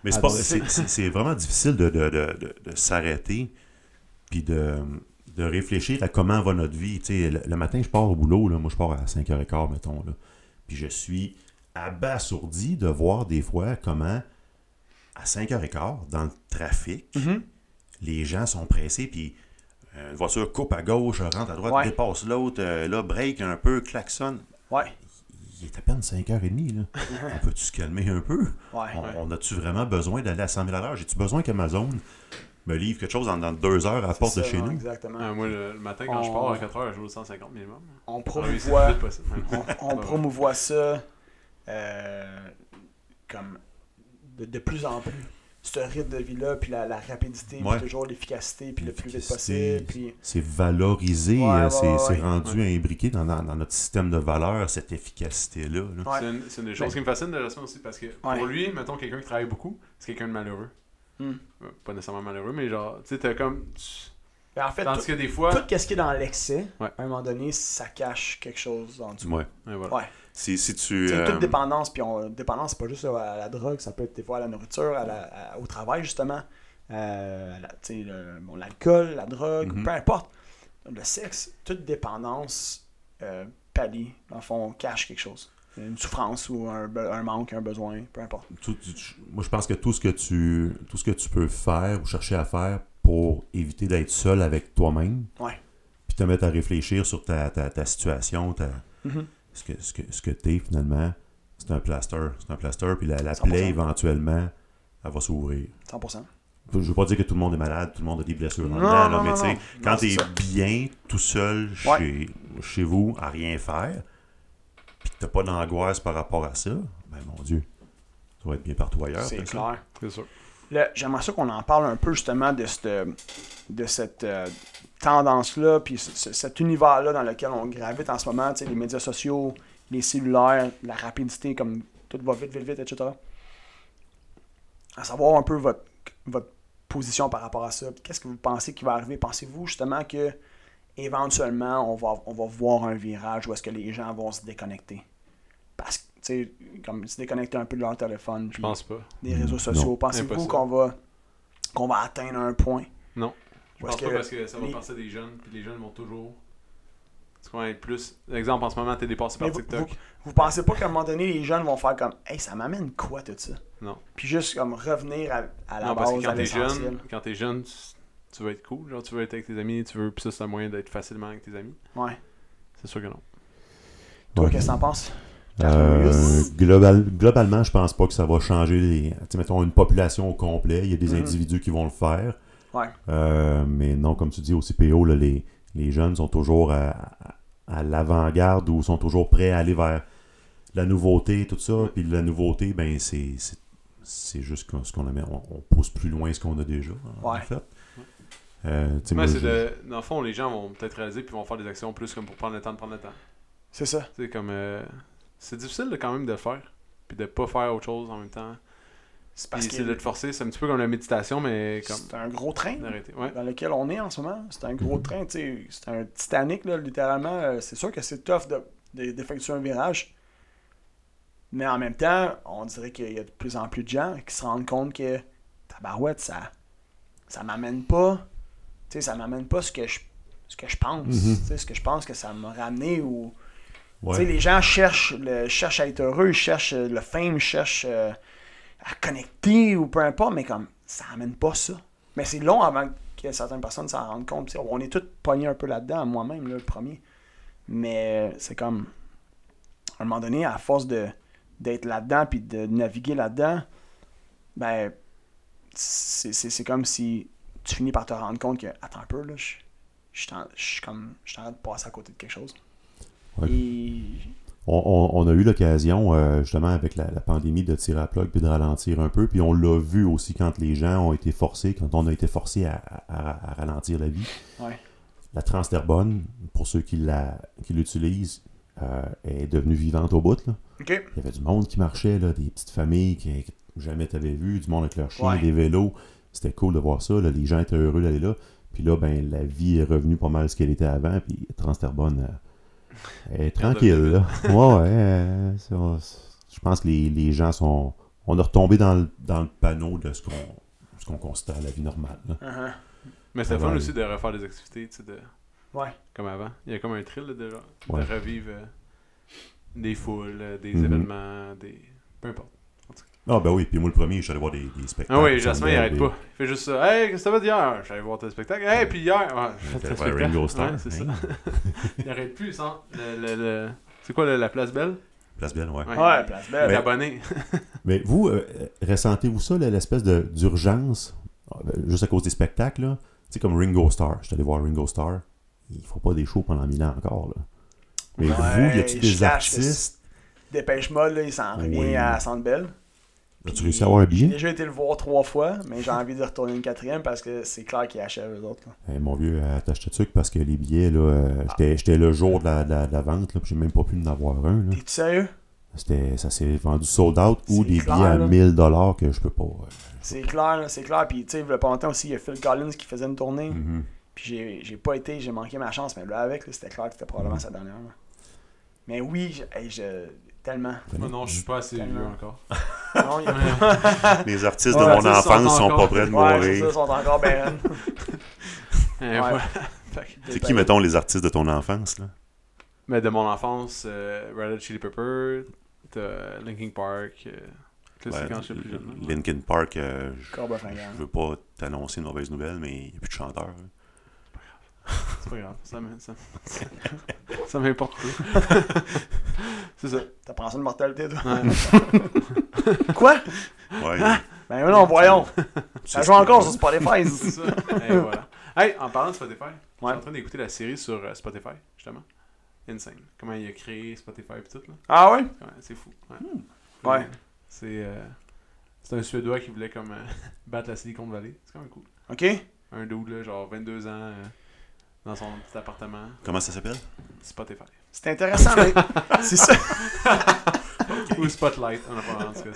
Mais c'est Ah, pas- c'est- c'est c'est- c'est vraiment difficile de, de, de, de, de s'arrêter puis de, de réfléchir à comment va notre vie. Tu sais, le, le matin, je pars au boulot, là, moi je pars à 5h15, mettons. Là, puis je suis abasourdi de voir des fois comment, à 5h15, dans le trafic, Mhm. les gens sont pressés, puis euh, une voiture coupe à gauche, rentre à droite, Ouais. dépasse l'autre, euh, là, break un peu, klaxonne. Ouais. Il est à peine 5h30, là. On peut-tu se calmer un peu? Ouais. On, on a-tu vraiment besoin d'aller à 100 000 à l'heure? J'ai-tu besoin qu'Amazon me livre quelque chose dans, dans deux heures à la porte de chez nous? Exactement. Ah, moi, le, le matin, quand je pars à 4h, je joue au 150 minimum. On Ah promouvoit, on, on promouvoit ça euh, comme de, de plus en plus. Ce rythme de vie-là, puis la, la rapidité, Ouais. puis toujours l'efficacité, puis le plus vite possible. Puis... C'est valorisé, Ouais, euh, ouais, c'est ouais, c'est ouais. rendu imbriqué dans, dans- dans notre système de valeurs, cette efficacité-là. là. Ouais. C'est une, c'est une des choses qui me fascine de Jasmin aussi parce que pour lui, mettons quelqu'un qui travaille beaucoup, c'est quelqu'un de malheureux. Hmm. Euh, Pas nécessairement malheureux, mais genre, tu sais, t'as comme. Mais en fait, Tandis tout, que des fois. tout ce qui est dans l'excès, Ouais. à un moment donné, ça cache quelque chose en dessous. Ouais. Ouais, voilà. Ouais. Si, si tu. C'est euh, toute dépendance, puis on, dépendance, c'est pas juste à la drogue, ça peut être des fois à la nourriture, à la- à- au travail justement, euh, à la- tu sais, le- bon, l'alcool, la drogue, Mhm. peu importe. Le sexe, toute dépendance euh, pallie, dans le fond, cache quelque chose. Une souffrance ou un, un manque, un besoin, peu importe. tout- tu- moi, je pense que tout ce que tu tout ce que tu peux faire ou chercher à faire pour éviter d'être seul avec toi-même, Ouais. puis te mettre à réfléchir sur ta, ta, ta situation, ta, Mhm. Ce que, ce que, ce que t'es finalement, c'est un plaster. C'est un plaster, puis la, la 100%. plaie, éventuellement, elle va s'ouvrir. 100%. Je veux pas dire que tout le monde est malade, tout le monde a des blessures Non, là, non, mais tu sais, quand c'est ça. bien tout seul Ouais. chez, chez vous à rien faire, puis que t'as pas d'angoisse par rapport à ça, ben mon Dieu, tu vas être bien partout ailleurs. C'est ça. clair. C'est sûr. J'aimerais ça qu'on en parle un peu justement de cette, de cette euh, tendance-là, puis ce- ce- cet univers-là dans lequel on gravite en ce moment, les médias sociaux, les cellulaires, la rapidité, comme tout va vite, vite, vite, etc. À savoir un peu votre, votre position par rapport à ça. Qu'est-ce que vous pensez qui va arriver? Pensez-vous justement que éventuellement on va, on va voir un virage où est-ce que les gens vont se déconnecter? Parce que, comme se déconnecter un peu de leur téléphone. Je pense pas. des réseaux sociaux. Pensez-vous qu'on va, qu'on va atteindre un point? Non. Je pense pas que parce que ça va les- passer des jeunes, puis les jeunes vont toujours. Tu comprends, être plus. Exemple, en ce moment, t'es dépassé par Mais TikTok. vous, vous pensez pas qu'à un moment donné, les jeunes vont faire comme Hey, ça m'amène quoi tout ça? Non. Puis juste comme revenir à, à la Non, parce base, que à quand t'es jeune, quand t'es jeune, tu, tu veux être cool, genre tu veux être avec tes amis, tu veux. Puis ça, c'est un moyen d'être facilement avec tes amis. Ouais. C'est sûr que non. Toi, Ouais. qu'est-ce que t'en penses? Euh, global- globalement, je pense pas que ça va changer les. Mettons une population au complet. Il y a des Mhm. individus qui vont le faire. Ouais. Euh, mais non, comme tu dis, au CPO, là, les, les jeunes sont toujours à, à- l'avant-garde ou sont toujours prêts à aller vers la nouveauté, tout ça. Puis la nouveauté, ben c'est c'est- c'est juste qu'on- ce qu'on a, on, on pousse plus loin ce qu'on a déjà, en Ouais. fait. Euh, Ouais, c'est de- Dans le fond, les gens vont peut-être réaliser puis vont faire des actions plus comme pour prendre le temps de prendre le temps. C'est ça. Sais, comme. euh, c'est difficile de, quand même de faire. Puis de pas faire autre chose en même temps. C'est Puis parce c'est de que te forcer. C'est un petit peu comme la méditation, mais comme. c'est un gros train. Ouais. dans lequel on est en ce moment. C'est un gros train. C'est un Titanic, là, littéralement. Euh, C'est sûr que c'est tough de- de- d'effectuer un virage. Mais en même temps, on dirait qu'il y a de plus en plus de gens qui se rendent compte que tabarouette, ça ça m'amène pas. Tu sais, ça m'amène pas ce que je ce que je pense. Mhm. Tu sais, ce que je pense que ça m'a ramené ou. Ouais. Les gens cherchent, le, cherchent à être heureux, cherchent euh, le fame, cherchent euh, à connecter ou peu importe, mais comme ça amène pas ça. Mais c'est long avant que certaines personnes s'en rendent compte. On est tous pognés un peu là-dedans, moi-même, le premier. Mais c'est comme, à un moment donné, à force de d'être là-dedans puis de naviguer là-dedans, ben, c'est comme si tu finis par te rendre compte que, attends un peu, là, je suis en- je suis comme, je suis en train de passer à côté de quelque chose. Ouais. Et On, on- on a eu l'occasion, euh, justement, avec la, la pandémie, de tirer à plug puis de ralentir un peu. Puis on l'a vu aussi quand les gens ont été forcés, quand on a été forcé à, à- à ralentir la vie. Ouais. La transterbonne, pour ceux qui l'utilisent, euh, est devenue vivante au bout. Là. Il y avait du monde qui marchait, là, des petites familles que jamais t'avais vu, du monde avec leurs chiens, Ouais. des vélos. C'était cool de voir ça. là. Les gens étaient heureux d'aller là. Puis là, ben, la vie est revenue pas mal ce qu'elle était avant. Puis Transterbonne euh, est tranquille. Là. Ouais, ouais. euh, je pense que les, les gens sont. On est retombé dans le, dans le panneau de ce qu'on ce qu'on considère la vie normale. Uh-huh. Mais c'est Ça fun aussi de refaire des activités, tu sais, de... Ouais. comme avant. Il y a comme un thrill, là, de, Ouais. de revivre euh, des foules, euh, des Mhm. événements, des. Peu importe. Ah, ben oui, puis moi, le premier, je suis allé voir des, des spectacles. Ah oui, ça Jasmin, il arrête des- pas. Il fait juste ça. Hey, qu'est-ce que ça fait hier? J'allais voir tes spectacles. Hey, puis hier. Ouais, voir spectacles. Ringo Starr. Ouais, c'est ça. Hein? il arrête plus, sans. Le, le, le- C'est quoi le- la place belle? Place Belle, ouais. Ouais, place belle. Il est abonné. Mais vous, euh, ressentez-vous ça, l'espèce de- d'urgence, euh, juste à cause des spectacles, là? Tu sais, comme Ringo Starr. Je suis allé voir Ringo Starr. Il ne fera pas des shows pendant mille ans encore, là. Mais Ouais, vous, y a-t-il des artistes? Dépêche Mode, là, il s'en revient Oui. à Sandbell. As-tu réussi à avoir un J'ai billet? déjà été le voir trois fois, mais j'ai envie de retourner une quatrième parce que c'est clair qu'ils achèvent eux autres. là. Eh, mon vieux, attache ta tuque parce que les billets, là, euh, j'étais- j'étais le jour de la, de la- de la vente, là, puis j'ai même pas pu en avoir un. là. T'es-tu sérieux? C'était, ça s'est vendu sold out ou C'est des clair, billets à là. 1000 dollars que je peux pas. euh, C'est clair, là, c'est clair. Puis, tu sais, il y a pas longtemps aussi, il y a Phil Collins qui faisait une tournée. mhm. Puis, j'ai- j'ai pas été, j'ai manqué ma chance, mais là, avec, là, c'était clair que c'était probablement sa dernière. là. Mais oui, je, hey, je- tellement. Moi, non, je suis pas assez vieux encore. Non, il y a Les artistes Ouais, de mon sont enfance sont, encore- pas prêts de Ouais, mourir. ça, sont encore ben. Ouais. C'est qui, mettons, les artistes de ton enfance, là? Mais de mon enfance, euh, Red Hot Chili Pepper, Linkin Park. euh, Ouais, quand plus jeune. Linkin Park, euh, je- veux pas t'annoncer une mauvaise nouvelle, mais il n'y a plus de chanteur. hein. C'est pas grave, ça ça, ça m'importe peu. c'est ça. T'apprends ça de mortalité, toi? Ouais. Quoi? Ouais, Ben non, voyons. Ça joue encore sur. Spotify. C'est ça. Et voilà. Hey, en parlant de Spotify, je Ouais. suis en train d'écouter la série sur euh, Spotify, justement. Insane. Comment il a créé Spotify et tout, là. Ah ouais? Ouais, c'est fou. Ouais. Ouais. C'est euh, c'est un Suédois qui voulait comme euh, battre la Silicon Valley. C'est quand même cool. Ok. Un dude, là, genre 22 ans, euh, dans son petit appartement. Comment ça s'appelle? Spotify. C'est intéressant, mais c'est ça. Ou Spotlight, on a en tout cas,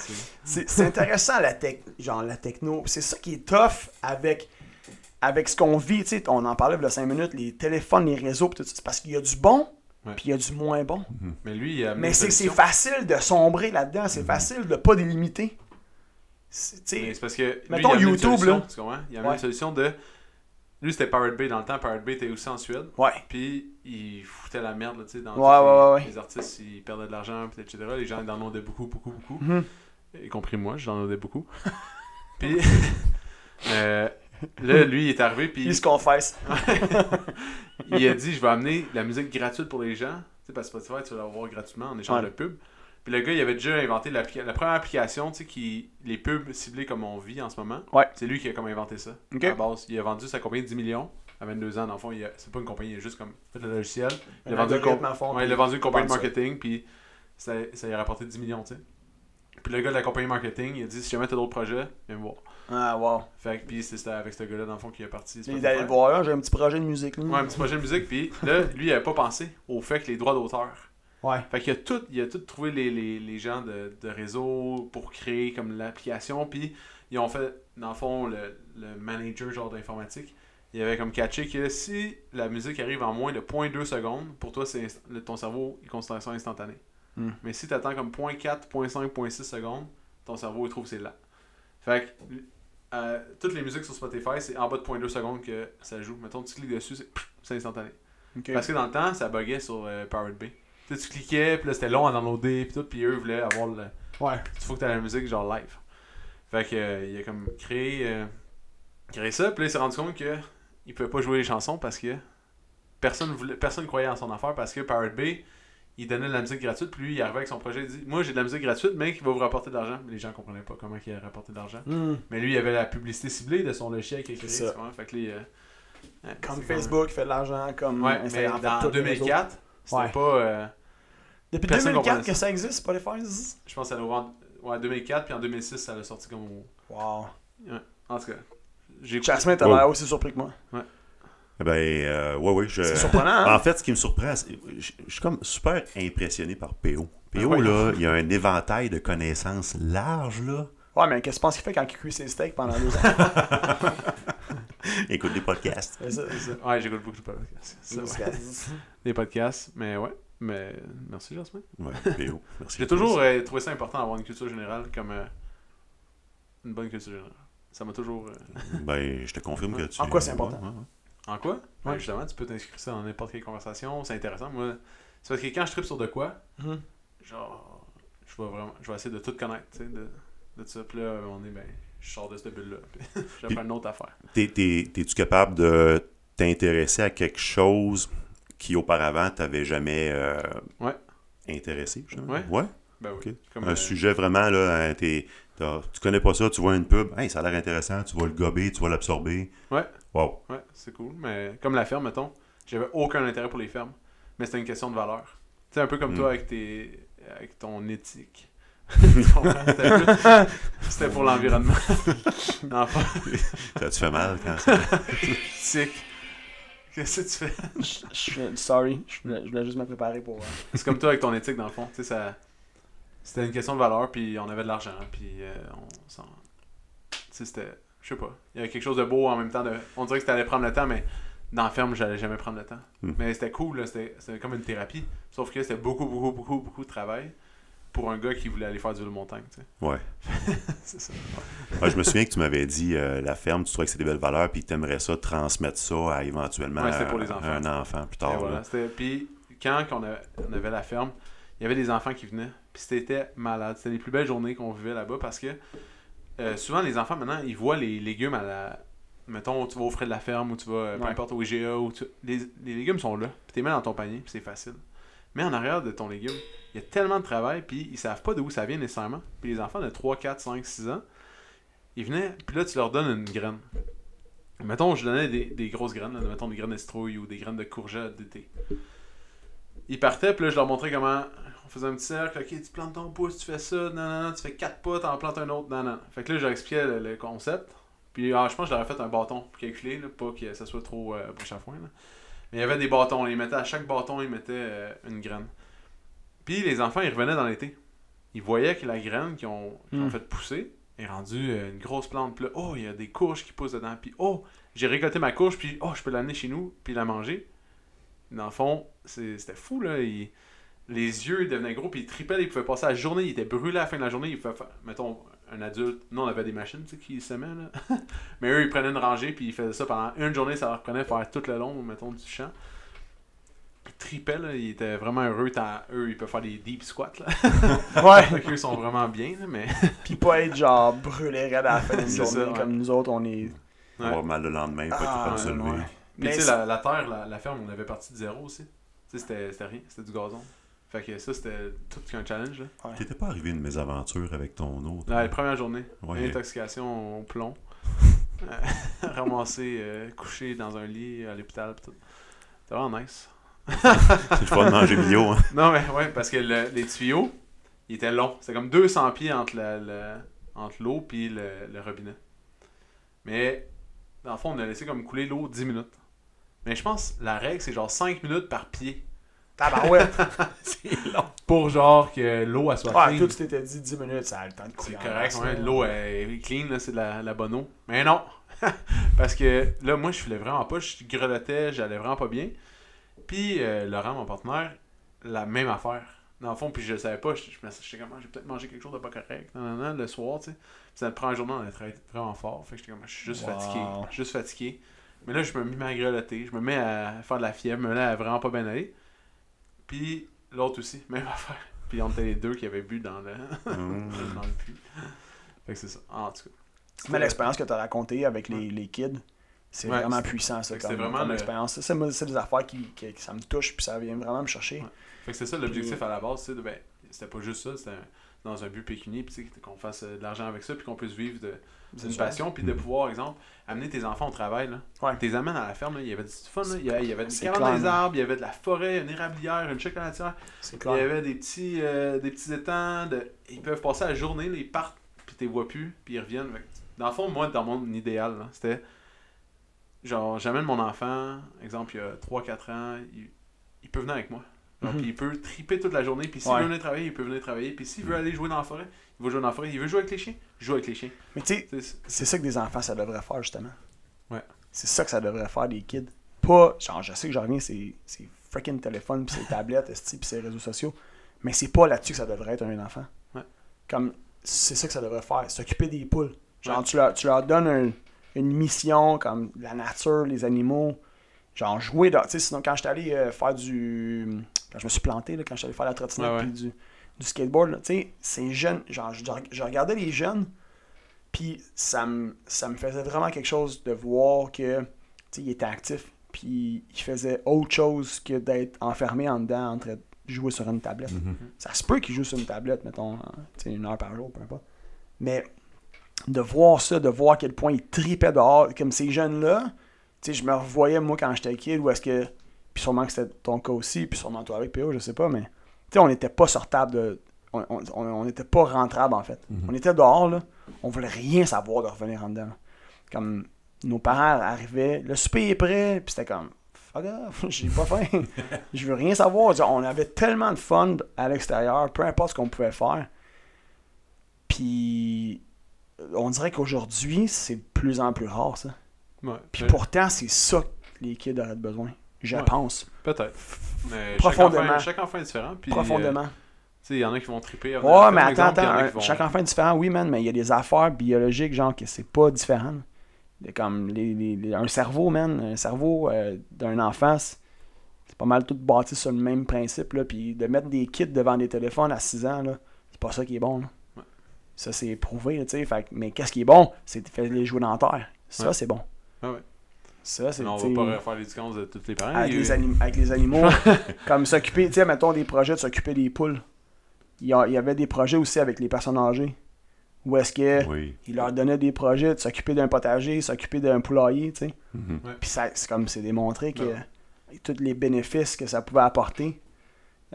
c'est. Intéressant la tech, genre la techno. C'est ça qui est tough avec avec ce qu'on vit. Tu sais, on en parlait il y a 5 minutes, les téléphones, les réseaux, pis tout ça. C'est parce qu'il y a du bon, puis il y a du moins bon. Mais lui, il a Mais c'est facile de sombrer là-dedans. C'est facile de pas délimiter. C'est- parce que. lui, Mettons il a amené une YouTube, solution, là. Tu comprends? Il a amené Ouais. une solution de. Lui, c'était Pirate Bay dans le temps. Pirate Bay était aussi en Suède. Ouais. Puis, il foutait la merde, tu sais, dans Ouais, tous ouais, les, artistes, ils perdaient de l'argent, etc. Les gens, ils en ondaient beaucoup, beaucoup, beaucoup. Mhm. Y compris moi, j'en ondais beaucoup. puis, euh, là, lui, il est arrivé, puis Il se confesse. il a dit, je vais amener la musique gratuite pour les gens. Tu sais, parce que Spotify, tu vas l'avoir gratuitement en échange de pub. Puis le gars, il avait déjà inventé la première application, tu sais, qui les pubs ciblées comme on vit en ce moment. Ouais. C'est lui qui a comme inventé ça. Ok. À la base, il a vendu sa compagnie de 10 millions à 22 ans. Dans le fond, a- c'est pas une compagnie, il a juste comme fait le logiciel. Il a vendu une, comp- ouais, il puis a vendu une compagnie de marketing, puis ça, ça lui a rapporté 10 millions, tu sais. Puis le gars de la compagnie marketing, il a dit si jamais t'as d'autres projets, viens me voir. Ah, wow. Fait que, puis c'était avec ce gars-là, dans le fond, qui est parti. Il est Spotify. allé le voir là, j'ai un petit projet de musique. Là. Ouais, un petit projet de musique, puis là, lui, il avait pas pensé au fait que les droits d'auteur. Ouais. Fait qu'il a tout, il a tout trouvé les, les, les gens de, de réseau pour créer comme l'application, puis ils ont fait, dans le fond, le, le manager genre d'informatique. Il avait comme catché que si la musique arrive en moins de 0.2 secondes, pour toi, c'est ton cerveau, il considère ça instantané. Hmm. Mais si tu attends comme 0.4, 0.5, 0.6 secondes, ton cerveau, il trouve que c'est là. Fait que euh, toutes les musiques sur Spotify, c'est en bas de 0.2 secondes que ça joue. Mettons, tu cliques dessus, c'est c'est instantané. Parce que dans le temps, ça buguait sur euh, Pirate Bay. Tu cliquais, puis là, c'était long à downloader, puis tout, puis eux voulaient avoir le. Ouais. Il faut que tu la musique genre live. Fait que, euh, il a comme créé, euh, créé ça, puis là, il s'est rendu compte que il pouvait pas jouer les chansons parce que personne voulait, personne croyait en son affaire parce que Pirate Bay, il donnait de la musique gratuite, puis lui, il arrivait avec son projet, il dit Moi, j'ai de la musique gratuite, mais qui va vous rapporter de l'argent. Mais les gens comprenaient pas comment il allait rapporter de l'argent. Hmm. Mais lui, il avait la publicité ciblée de son logiciel qu'il a créé. Ça. Fait que les, euh, Comme Facebook fait de l'argent, comme Ouais, mais Instagram dans tous les réseaux. 2004, c'était Ouais. pas. Depuis Personne 2004 comprenait que ça existe, Spotify? je pense que ça l'a ouvert en ouais, 2004, puis en 2006, ça l'a sorti comme. au- Wow. En tout cas, j'ai écouté- Jasmine, t'as Oh. l'air aussi surpris que moi. Eh Ben, euh, ouais, ouais. Je... C'est surprenant, hein? En fait, ce qui me surprend, c'est- je je suis comme super impressionné par PO. PO, Ah ouais. là, il y a un éventail de connaissances large, là. Ouais, mais qu'est-ce que tu penses qu'il fait quand il cuit ses steaks pendant deux ans? Écoute des podcasts. C'est ça, c'est ça. Ouais, j'écoute beaucoup de podcasts. Ça, ouais. Des podcasts, mais ouais. Mais merci, Jasmine. Ouais, PO. Merci. J'ai toujours euh, trouvé ça important d'avoir une culture générale comme euh, une bonne culture générale. Ça m'a toujours. euh, Ben, je te confirme que tu. En quoi c'est important? Ouais, ouais. En quoi? Ouais. Justement, tu peux t'inscrire ça dans n'importe quelle conversation. C'est intéressant. Moi, c'est parce que quand je tripe sur de quoi, Mhm. genre, je vais vraiment, je vais essayer de tout connaître, tu sais, de, de ça. Puis là, on est, ben, je sors de cette bulle-là. Puis j'ai Puis- fait une autre affaire. T'es- t'es- T'es-tu capable de t'intéresser à quelque chose qui auparavant t'avait jamais euh, Ouais. intéressé? Ouais. Ouais? Ben oui. Comme, Un euh, sujet vraiment, là, hein, t'es- tu connais pas ça, tu vois une pub, hey, ça a l'air intéressant, tu vas le gober, tu vas l'absorber. Ouais. Wow. Ouais, c'est cool. Mais comme la ferme, mettons, j'avais aucun intérêt pour les fermes. Mais c'était une question de valeur. Sais, un peu comme Mm. toi avec, tes, avec ton éthique. C'était, pour l'environnement. Ça te fait mal quand ça? éthique. Qu'est-ce que tu fais? Je je suis sorry, je voulais, je voulais juste me préparer pour. euh, C'est comme toi avec ton éthique, dans le fond. Tu sais, ça... C'était une question de valeur, puis on avait de l'argent, puis euh, on s'en... Tu sais, c'était... Je sais pas. Il y avait quelque chose de beau en même temps. De... On dirait que t'allais prendre le temps, mais dans la ferme, j'allais jamais prendre le temps. Hmm. Mais c'était cool, là. C'était... c'était comme une thérapie. Sauf que c'était beaucoup, beaucoup, beaucoup, beaucoup de travail pour un gars qui voulait aller faire du vélo montagne, tu sais. Ouais. C'est ça. Ouais, je me souviens que tu m'avais dit euh, la ferme, tu trouvais que c'est des belles valeurs, puis tu aimerais ça transmettre ça à éventuellement Ouais, c'était pour un- les enfants. un enfant plus tard. voilà, Puis quand on, a- on avait la ferme, il y avait des enfants qui venaient. Puis c'était malade. C'était les plus belles journées qu'on vivait là-bas parce que euh, souvent les enfants maintenant, ils voient les légumes à la. Mettons, tu vas au frais de la ferme ou tu vas, euh, peu Ouais. importe, au IGA. Ou tu- les, les légumes sont là. Puis tu les mets dans ton panier, puis c'est facile. Mais en arrière de ton légume, il y a tellement de travail, puis ils savent pas d'où ça vient nécessairement. Puis les enfants de 3, 4, 5, 6 ans, ils venaient, puis là tu leur donnes une graine. Mettons, je donnais des, grosses graines, mettons des graines de citrouille ou des graines de courgette d'été. Ils partaient, puis là, je leur montrais comment. On faisait un petit cercle, ok, tu plantes ton pouce, tu fais ça, non, non, tu fais quatre pas, t'en plantes un autre, non, non. Fait que là, je leur expliquais le, concept. Puis ah, je pense que je leur ai fait un bâton pour calculer, là, pas que ça soit trop euh, à foin. Mais il y avait des bâtons, ils mettaient à chaque bâton, ils mettaient euh, une graine. Puis les enfants, ils revenaient dans l'été. Ils voyaient que la graine qu'ils ont, qu'ils ont Mm. fait pousser est rendue euh, une grosse plante. Puis là, oh, il y a des courges qui poussent dedans. Puis oh, j'ai récolté ma courge, puis oh, je peux l'amener chez nous, puis la manger. Dans le fond, c'était fou, là. Il- les yeux ils devenaient gros, puis ils tripaient, ils pouvaient passer la journée, ils étaient brûlés à la fin de la journée. Ils pouvaient faire, mettons, un adulte, nous on avait des machines tu sais, qui semaient, là. Mais eux, ils prenaient une rangée, puis ils faisaient ça pendant une journée, ça leur prenait faire tout le long, mettons, du champ. Ils tripaient, là, ils étaient vraiment heureux. tant- eux, ils peuvent faire des deep squats, là. Ouais. Fait qu'eux sont vraiment bien, là, mais. Puis pas être genre brûlé raide à la fin d'une C'est ça, journée ouais. comme nous autres, on est. Ouais. Avoir mal le lendemain, pas Ah, être capable de se ouais, lever. Puis tu sais, la, la terre, la, la ferme, on avait parti de zéro aussi. Tu sais, c'était c'était rien, c'était du gazon. Fait que ça, c'était tout qu'un challenge, là. T'étais pas arrivé une mésaventure avec ton eau? La première journée, Ouais. intoxication au plomb. Euh, Ramassé, euh, couché dans un lit à l'hôpital. C'était vraiment nice. C'est fun de manger bio, hein? Non, mais ouais, parce que le- les tuyaux, ils étaient longs. C'était comme 200 pieds entre la- la- entre l'eau puis le, le robinet. Mais, dans le fond, on a laissé comme couler l'eau 10 minutes. Mais je pense la règle, c'est genre 5 minutes par pied. Tabarouette! C'est long. Pour genre que l'eau soit Ouais, clean. toi, tu t'étais dit 10 minutes, ça a le temps de C'est couler. en correct, ouais, l'eau est clean, là, c'est de la, la bonne eau. Mais non! Parce que là, moi, je filais vraiment pas, je grelottais, j'allais vraiment pas bien. Puis euh, Laurent, mon partenaire, la même affaire. Dans le fond, puis je le savais pas, je, je me j'étais comme, Ah, j'ai peut-être mangé quelque chose de pas correct, non, non, non, le soir, tu sais. Puis C'est notre première journée, on a travaillé vraiment fort, fait que j'étais comme, je suis juste Wow. fatigué, juste fatigué. Mais là, je me mets à grelotter, je me mets à faire de la fièvre, mais là, elle a vraiment pas bien aller. Puis l'autre aussi, même affaire. Puis on était les deux qui avaient bu dans le, dans le puits. Fait que c'est ça. En tout cas. Mais l'expérience que tu as racontée avec les, les kids, c'est Ouais, vraiment puissant, ça, comme, c'était vraiment comme le- expérience. Ça, c'est des affaires qui, qui- qui- ça me touche, puis ça vient vraiment me chercher. Ouais. Fait que c'est ça l'objectif à la base, c'est de ben, c'était pas juste ça, c'était dans un but pécunier, puis qu'on fasse euh, de l'argent avec ça, puis qu'on puisse vivre de C'est d'une ça. passion, puis de pouvoir, exemple, amener tes enfants au travail. Là. Ouais. Tes amènes à la ferme, là, il y avait du fun, là. il y avait, il y avait des arbres, il y avait de la forêt, une érablière, une chocolatière, C'est il y avait des petits, euh, des petits étangs, de... ils peuvent passer la journée, là, ils partent, puis tu les vois plus, puis ils reviennent. Dans le fond, moi, dans mon idéal, c'était genre, j'amène mon enfant, exemple, il y a 3-4 ans, il, il peut venir avec moi. Genre, Mhm. Il peut triper toute la journée, puis s'il Ouais. veut venir travailler, il peut venir travailler, puis s'il veut aller jouer dans la forêt, il va jouer dans la forêt, il veut jouer avec les chiens, joue avec les chiens. Mais tu sais, c'est ça que des enfants, ça devrait faire, justement. Ouais. C'est ça que ça devrait faire, des kids. Pas, genre, je sais que j'en reviens, c'est freaking téléphone, puis c'est tablette, esti, puis c'est réseaux sociaux. Mais c'est pas là-dessus que ça devrait être un enfant. Ouais. Comme, c'est ça que ça devrait faire, s'occuper des poules. Genre, Ouais. tu, leur, tu leur donnes un- une mission, comme la nature, les animaux. Genre, jouer dans. Tu sais, sinon, quand j'étais allé euh, faire du. Je me suis planté, là, quand allé faire la trottinette, Ouais, ouais. puis du, du skateboard, tu sais, ces jeunes, genre, je, je regardais les jeunes, puis ça me, ça me faisait vraiment quelque chose de voir que, tu sais, il était actif, puis il faisait autre chose que d'être enfermé en dedans en train de jouer sur une tablette. Mhm. Ça se peut qu'il joue sur une tablette, mettons, hein, une heure par jour, peu importe. Mais de voir ça, de voir à quel point ils tripaient dehors, comme ces jeunes-là, tu sais, je me revoyais, moi, quand j'étais kid, où est-ce que, puis sûrement que c'était ton cas aussi, puis sûrement toi avec PO, je sais pas, mais, tu sais, on n'était pas sortable de, on- on on n'était pas rentrable, en fait. Mhm. On était dehors, là, on voulait rien savoir de revenir en dedans. là. Comme, nos parents arrivaient, le souper est prêt, puis c'était comme, fuck off, j'ai pas faim, je veux rien savoir. On avait tellement de fun à l'extérieur, peu importe ce qu'on pouvait faire. Puis, on dirait qu'aujourd'hui, c'est de plus en plus rare, ça. Ouais. Puis pourtant, c'est ça que les kids auraient besoin. Je Ouais. pense. Peut-être. Mais Profondément. Chaque enfant, chaque enfant est différent. Puis, euh, profondément. tu sais, il y en a qui vont triper. ouais, mais attends, attends. Vont- Chaque enfant est différent, oui, man, mais il y a des affaires biologiques, genre, que c'est pas différent. Comme les, les- les- un cerveau, man. Un cerveau euh, d'un enfant, c'est pas mal tout bâti sur le même principe, là. Puis de mettre des kits devant des téléphones à 6 ans, là, c'est pas ça qui est bon, là. Ouais. Ça, c'est prouvé, tu sais. Mais qu'est-ce qui est bon? C'est de faire les jouer dans la terre. Ça, Ouais. c'est bon. Ah ouais. Ça, c'est Mais on va pas refaire les différences de tous les parents. avec, les anim- avec les animaux. comme s'occuper, tu sais, mettons des projets de s'occuper des poules. Il y, a- il y avait des projets aussi avec les personnes âgées. Où est-ce que Oui. il leur donnait des projets de s'occuper d'un potager, s'occuper d'un poulailler, tu sais. Mhm. Puis ça, c'est comme c'est démontré que Ouais. tous les bénéfices que ça pouvait apporter.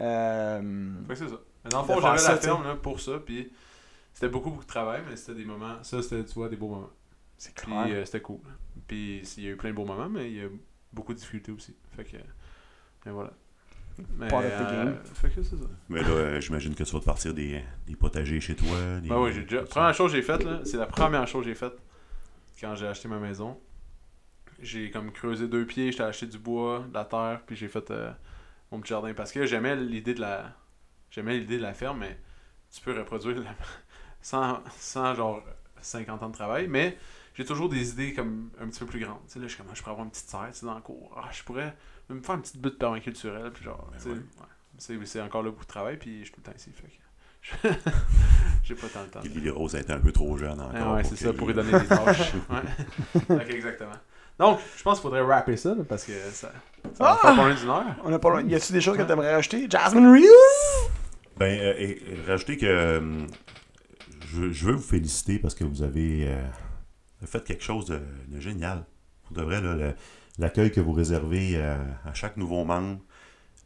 euh, c'est ça. Mais dans le fond, j'avais la ferme là, pour ça. Puis c'était beaucoup, beaucoup de travail, mais c'était des moments. Ça, c'était, tu vois, des beaux moments. C'est Puis euh, c'était cool. Puis il y a eu plein de beaux moments, mais il y a beaucoup de difficultés aussi. Fait que. Mais voilà. Mais, Part of the euh, fait que c'est ça. Mais là, euh, j'imagine que tu vas te partir des, des potagers chez toi. Des, Ben oui, j'ai déjà. Première chose que j'ai faite, là, c'est la première chose que j'ai faite quand j'ai acheté ma maison. J'ai comme creusé deux pieds, j'étais acheté du bois, de la terre, puis j'ai fait euh, mon petit jardin. Parce que j'aimais l'idée de la. J'aimais l'idée de la ferme, mais tu peux reproduire la- sans, sans genre 50 ans de travail. Mais j'ai toujours des idées comme un petit peu plus grandes. Tu sais, là, je suis comme, je pourrais avoir une petite serre tu sais, dans le cours. Ah, je pourrais me faire une petite butte permaculturelle, puis genre, Ben ouais. ouais. C'est, encore là beaucoup de travail, puis je suis tout le temps ici. Fait que j'ai pas tant le temps. Lily Rose a été un peu trop jeune encore. Ah ouais, c'est pour ça, pour lui donner des tâches. exactement. Donc, je pense qu'il faudrait rapper ça, là, parce que ça, ça va Ah! pas loin d'une heure. On a pas loin. Y a-tu des choses que tu aimerais rajouter? Jasmine Reeves? Ben, euh, et, et rajouter que euh, je, je veux vous féliciter parce que vous avez euh, fait quelque chose de, de génial. Pour de vrai, l'accueil que vous réservez euh, à chaque nouveau membre,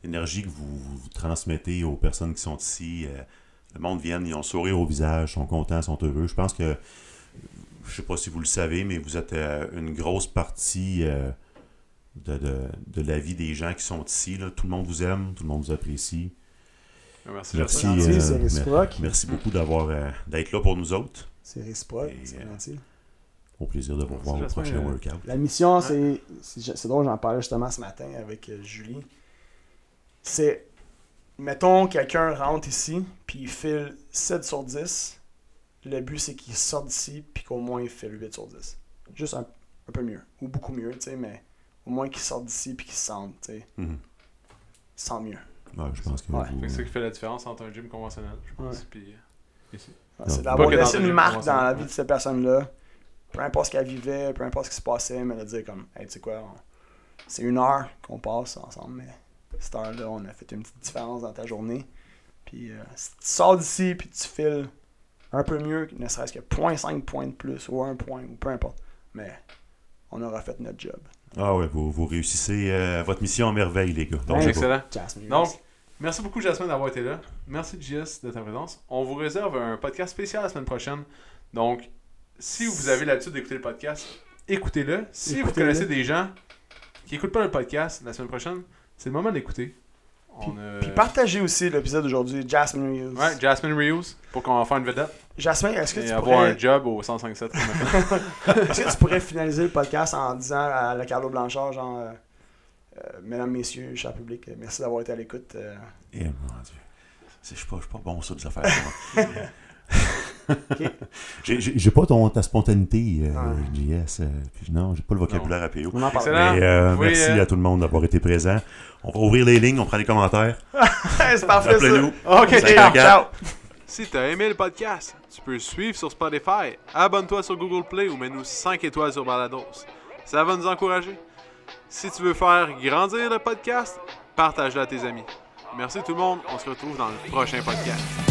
l'énergie que vous, vous transmettez aux personnes qui sont ici, euh, le monde vient, ils ont sourire au visage, sont contents, sont heureux. Je pense que, je sais pas si vous le savez, mais vous êtes euh, une grosse partie euh, de, de, de la vie des gens qui sont ici. là. Tout le monde vous aime, tout le monde vous apprécie. Merci. Merci, gentil, euh. Merci beaucoup d'avoir euh, d'être là pour nous autres. C'est réciproque, c'est euh, gentil. Au plaisir de vous revoir au prochain Euh, workout. La mission, c'est. C'est c'est drôle, j'en parlais justement ce matin avec euh, Julie. C'est. Mettons, quelqu'un rentre ici, puis il file 7 sur 10. Le but, c'est qu'il sorte d'ici, puis qu'au moins il file 8 sur 10. Juste un, un peu mieux. Ou beaucoup mieux, tu sais, mais au moins qu'il sorte d'ici, puis qu'il se sente, tu sais. Sent mieux. Ouais, je pense que Ouais. vous- c'est ça qui fait la différence entre un gym conventionnel, je pense, puis euh, ici. C'est d'avoir laissé un une marque dans la vie de cette personne-là. Peu importe ce qu'elle vivait, peu importe ce qui se passait, mais de dire comme, hey, tu sais quoi, on- c'est une heure qu'on passe ensemble, mais cette heure-là, on a fait une petite différence dans ta journée. Puis euh, si tu sors d'ici, puis tu files un peu mieux, ne serait-ce que 0.5 points de plus, ou un point, ou peu importe. Mais on aura fait notre job. Ah ouais, vous, vous réussissez euh, votre mission en merveille, les gars. Donc, Excellent. Jasmine. Donc, merci beaucoup, Jasmine, d'avoir été là. Merci, JS, de ta présence. On vous réserve un podcast spécial la semaine prochaine. Donc, si vous avez l'habitude d'écouter le podcast, écoutez-le. Si vous connaissez des gens qui n'écoutent pas le podcast la semaine prochaine, c'est le moment d'écouter. A- Puis partagez aussi l'épisode d'aujourd'hui, Jasmine Reeves. Ouais, Jasmine Reeves, pour qu'on va faire une vedette Jasmine, est-ce que et tu avoir pourrais... un job au 105.7. comme maintenant. Est-ce que tu pourrais finaliser le podcast en disant à la Carlo Blanchard, genre, euh, euh, Mesdames, Messieurs, cher public, euh, merci d'avoir été à l'écoute. euh, Eh mon Dieu. C'est- Je suis pas, pas bon sur des affaires. J'ai- pas ton, ta spontanéité, euh, Ouais. JS. euh, puis non, j'ai pas le vocabulaire à PO. On en parle. Excellent. Mais, euh, Oui, merci euh, à tout le monde d'avoir été présent. On va ouvrir les lignes, on prend les commentaires. c'est parfait, ça. Appelez-nous. Ok, ciao, ciao. Si t'as aimé le podcast, tu peux le suivre sur Spotify, abonne-toi sur Google Play ou mets-nous 5 étoiles sur Balados. Ça va nous encourager. Si tu veux faire grandir le podcast, partage-le à tes amis. Merci tout le monde, on se retrouve dans le prochain podcast.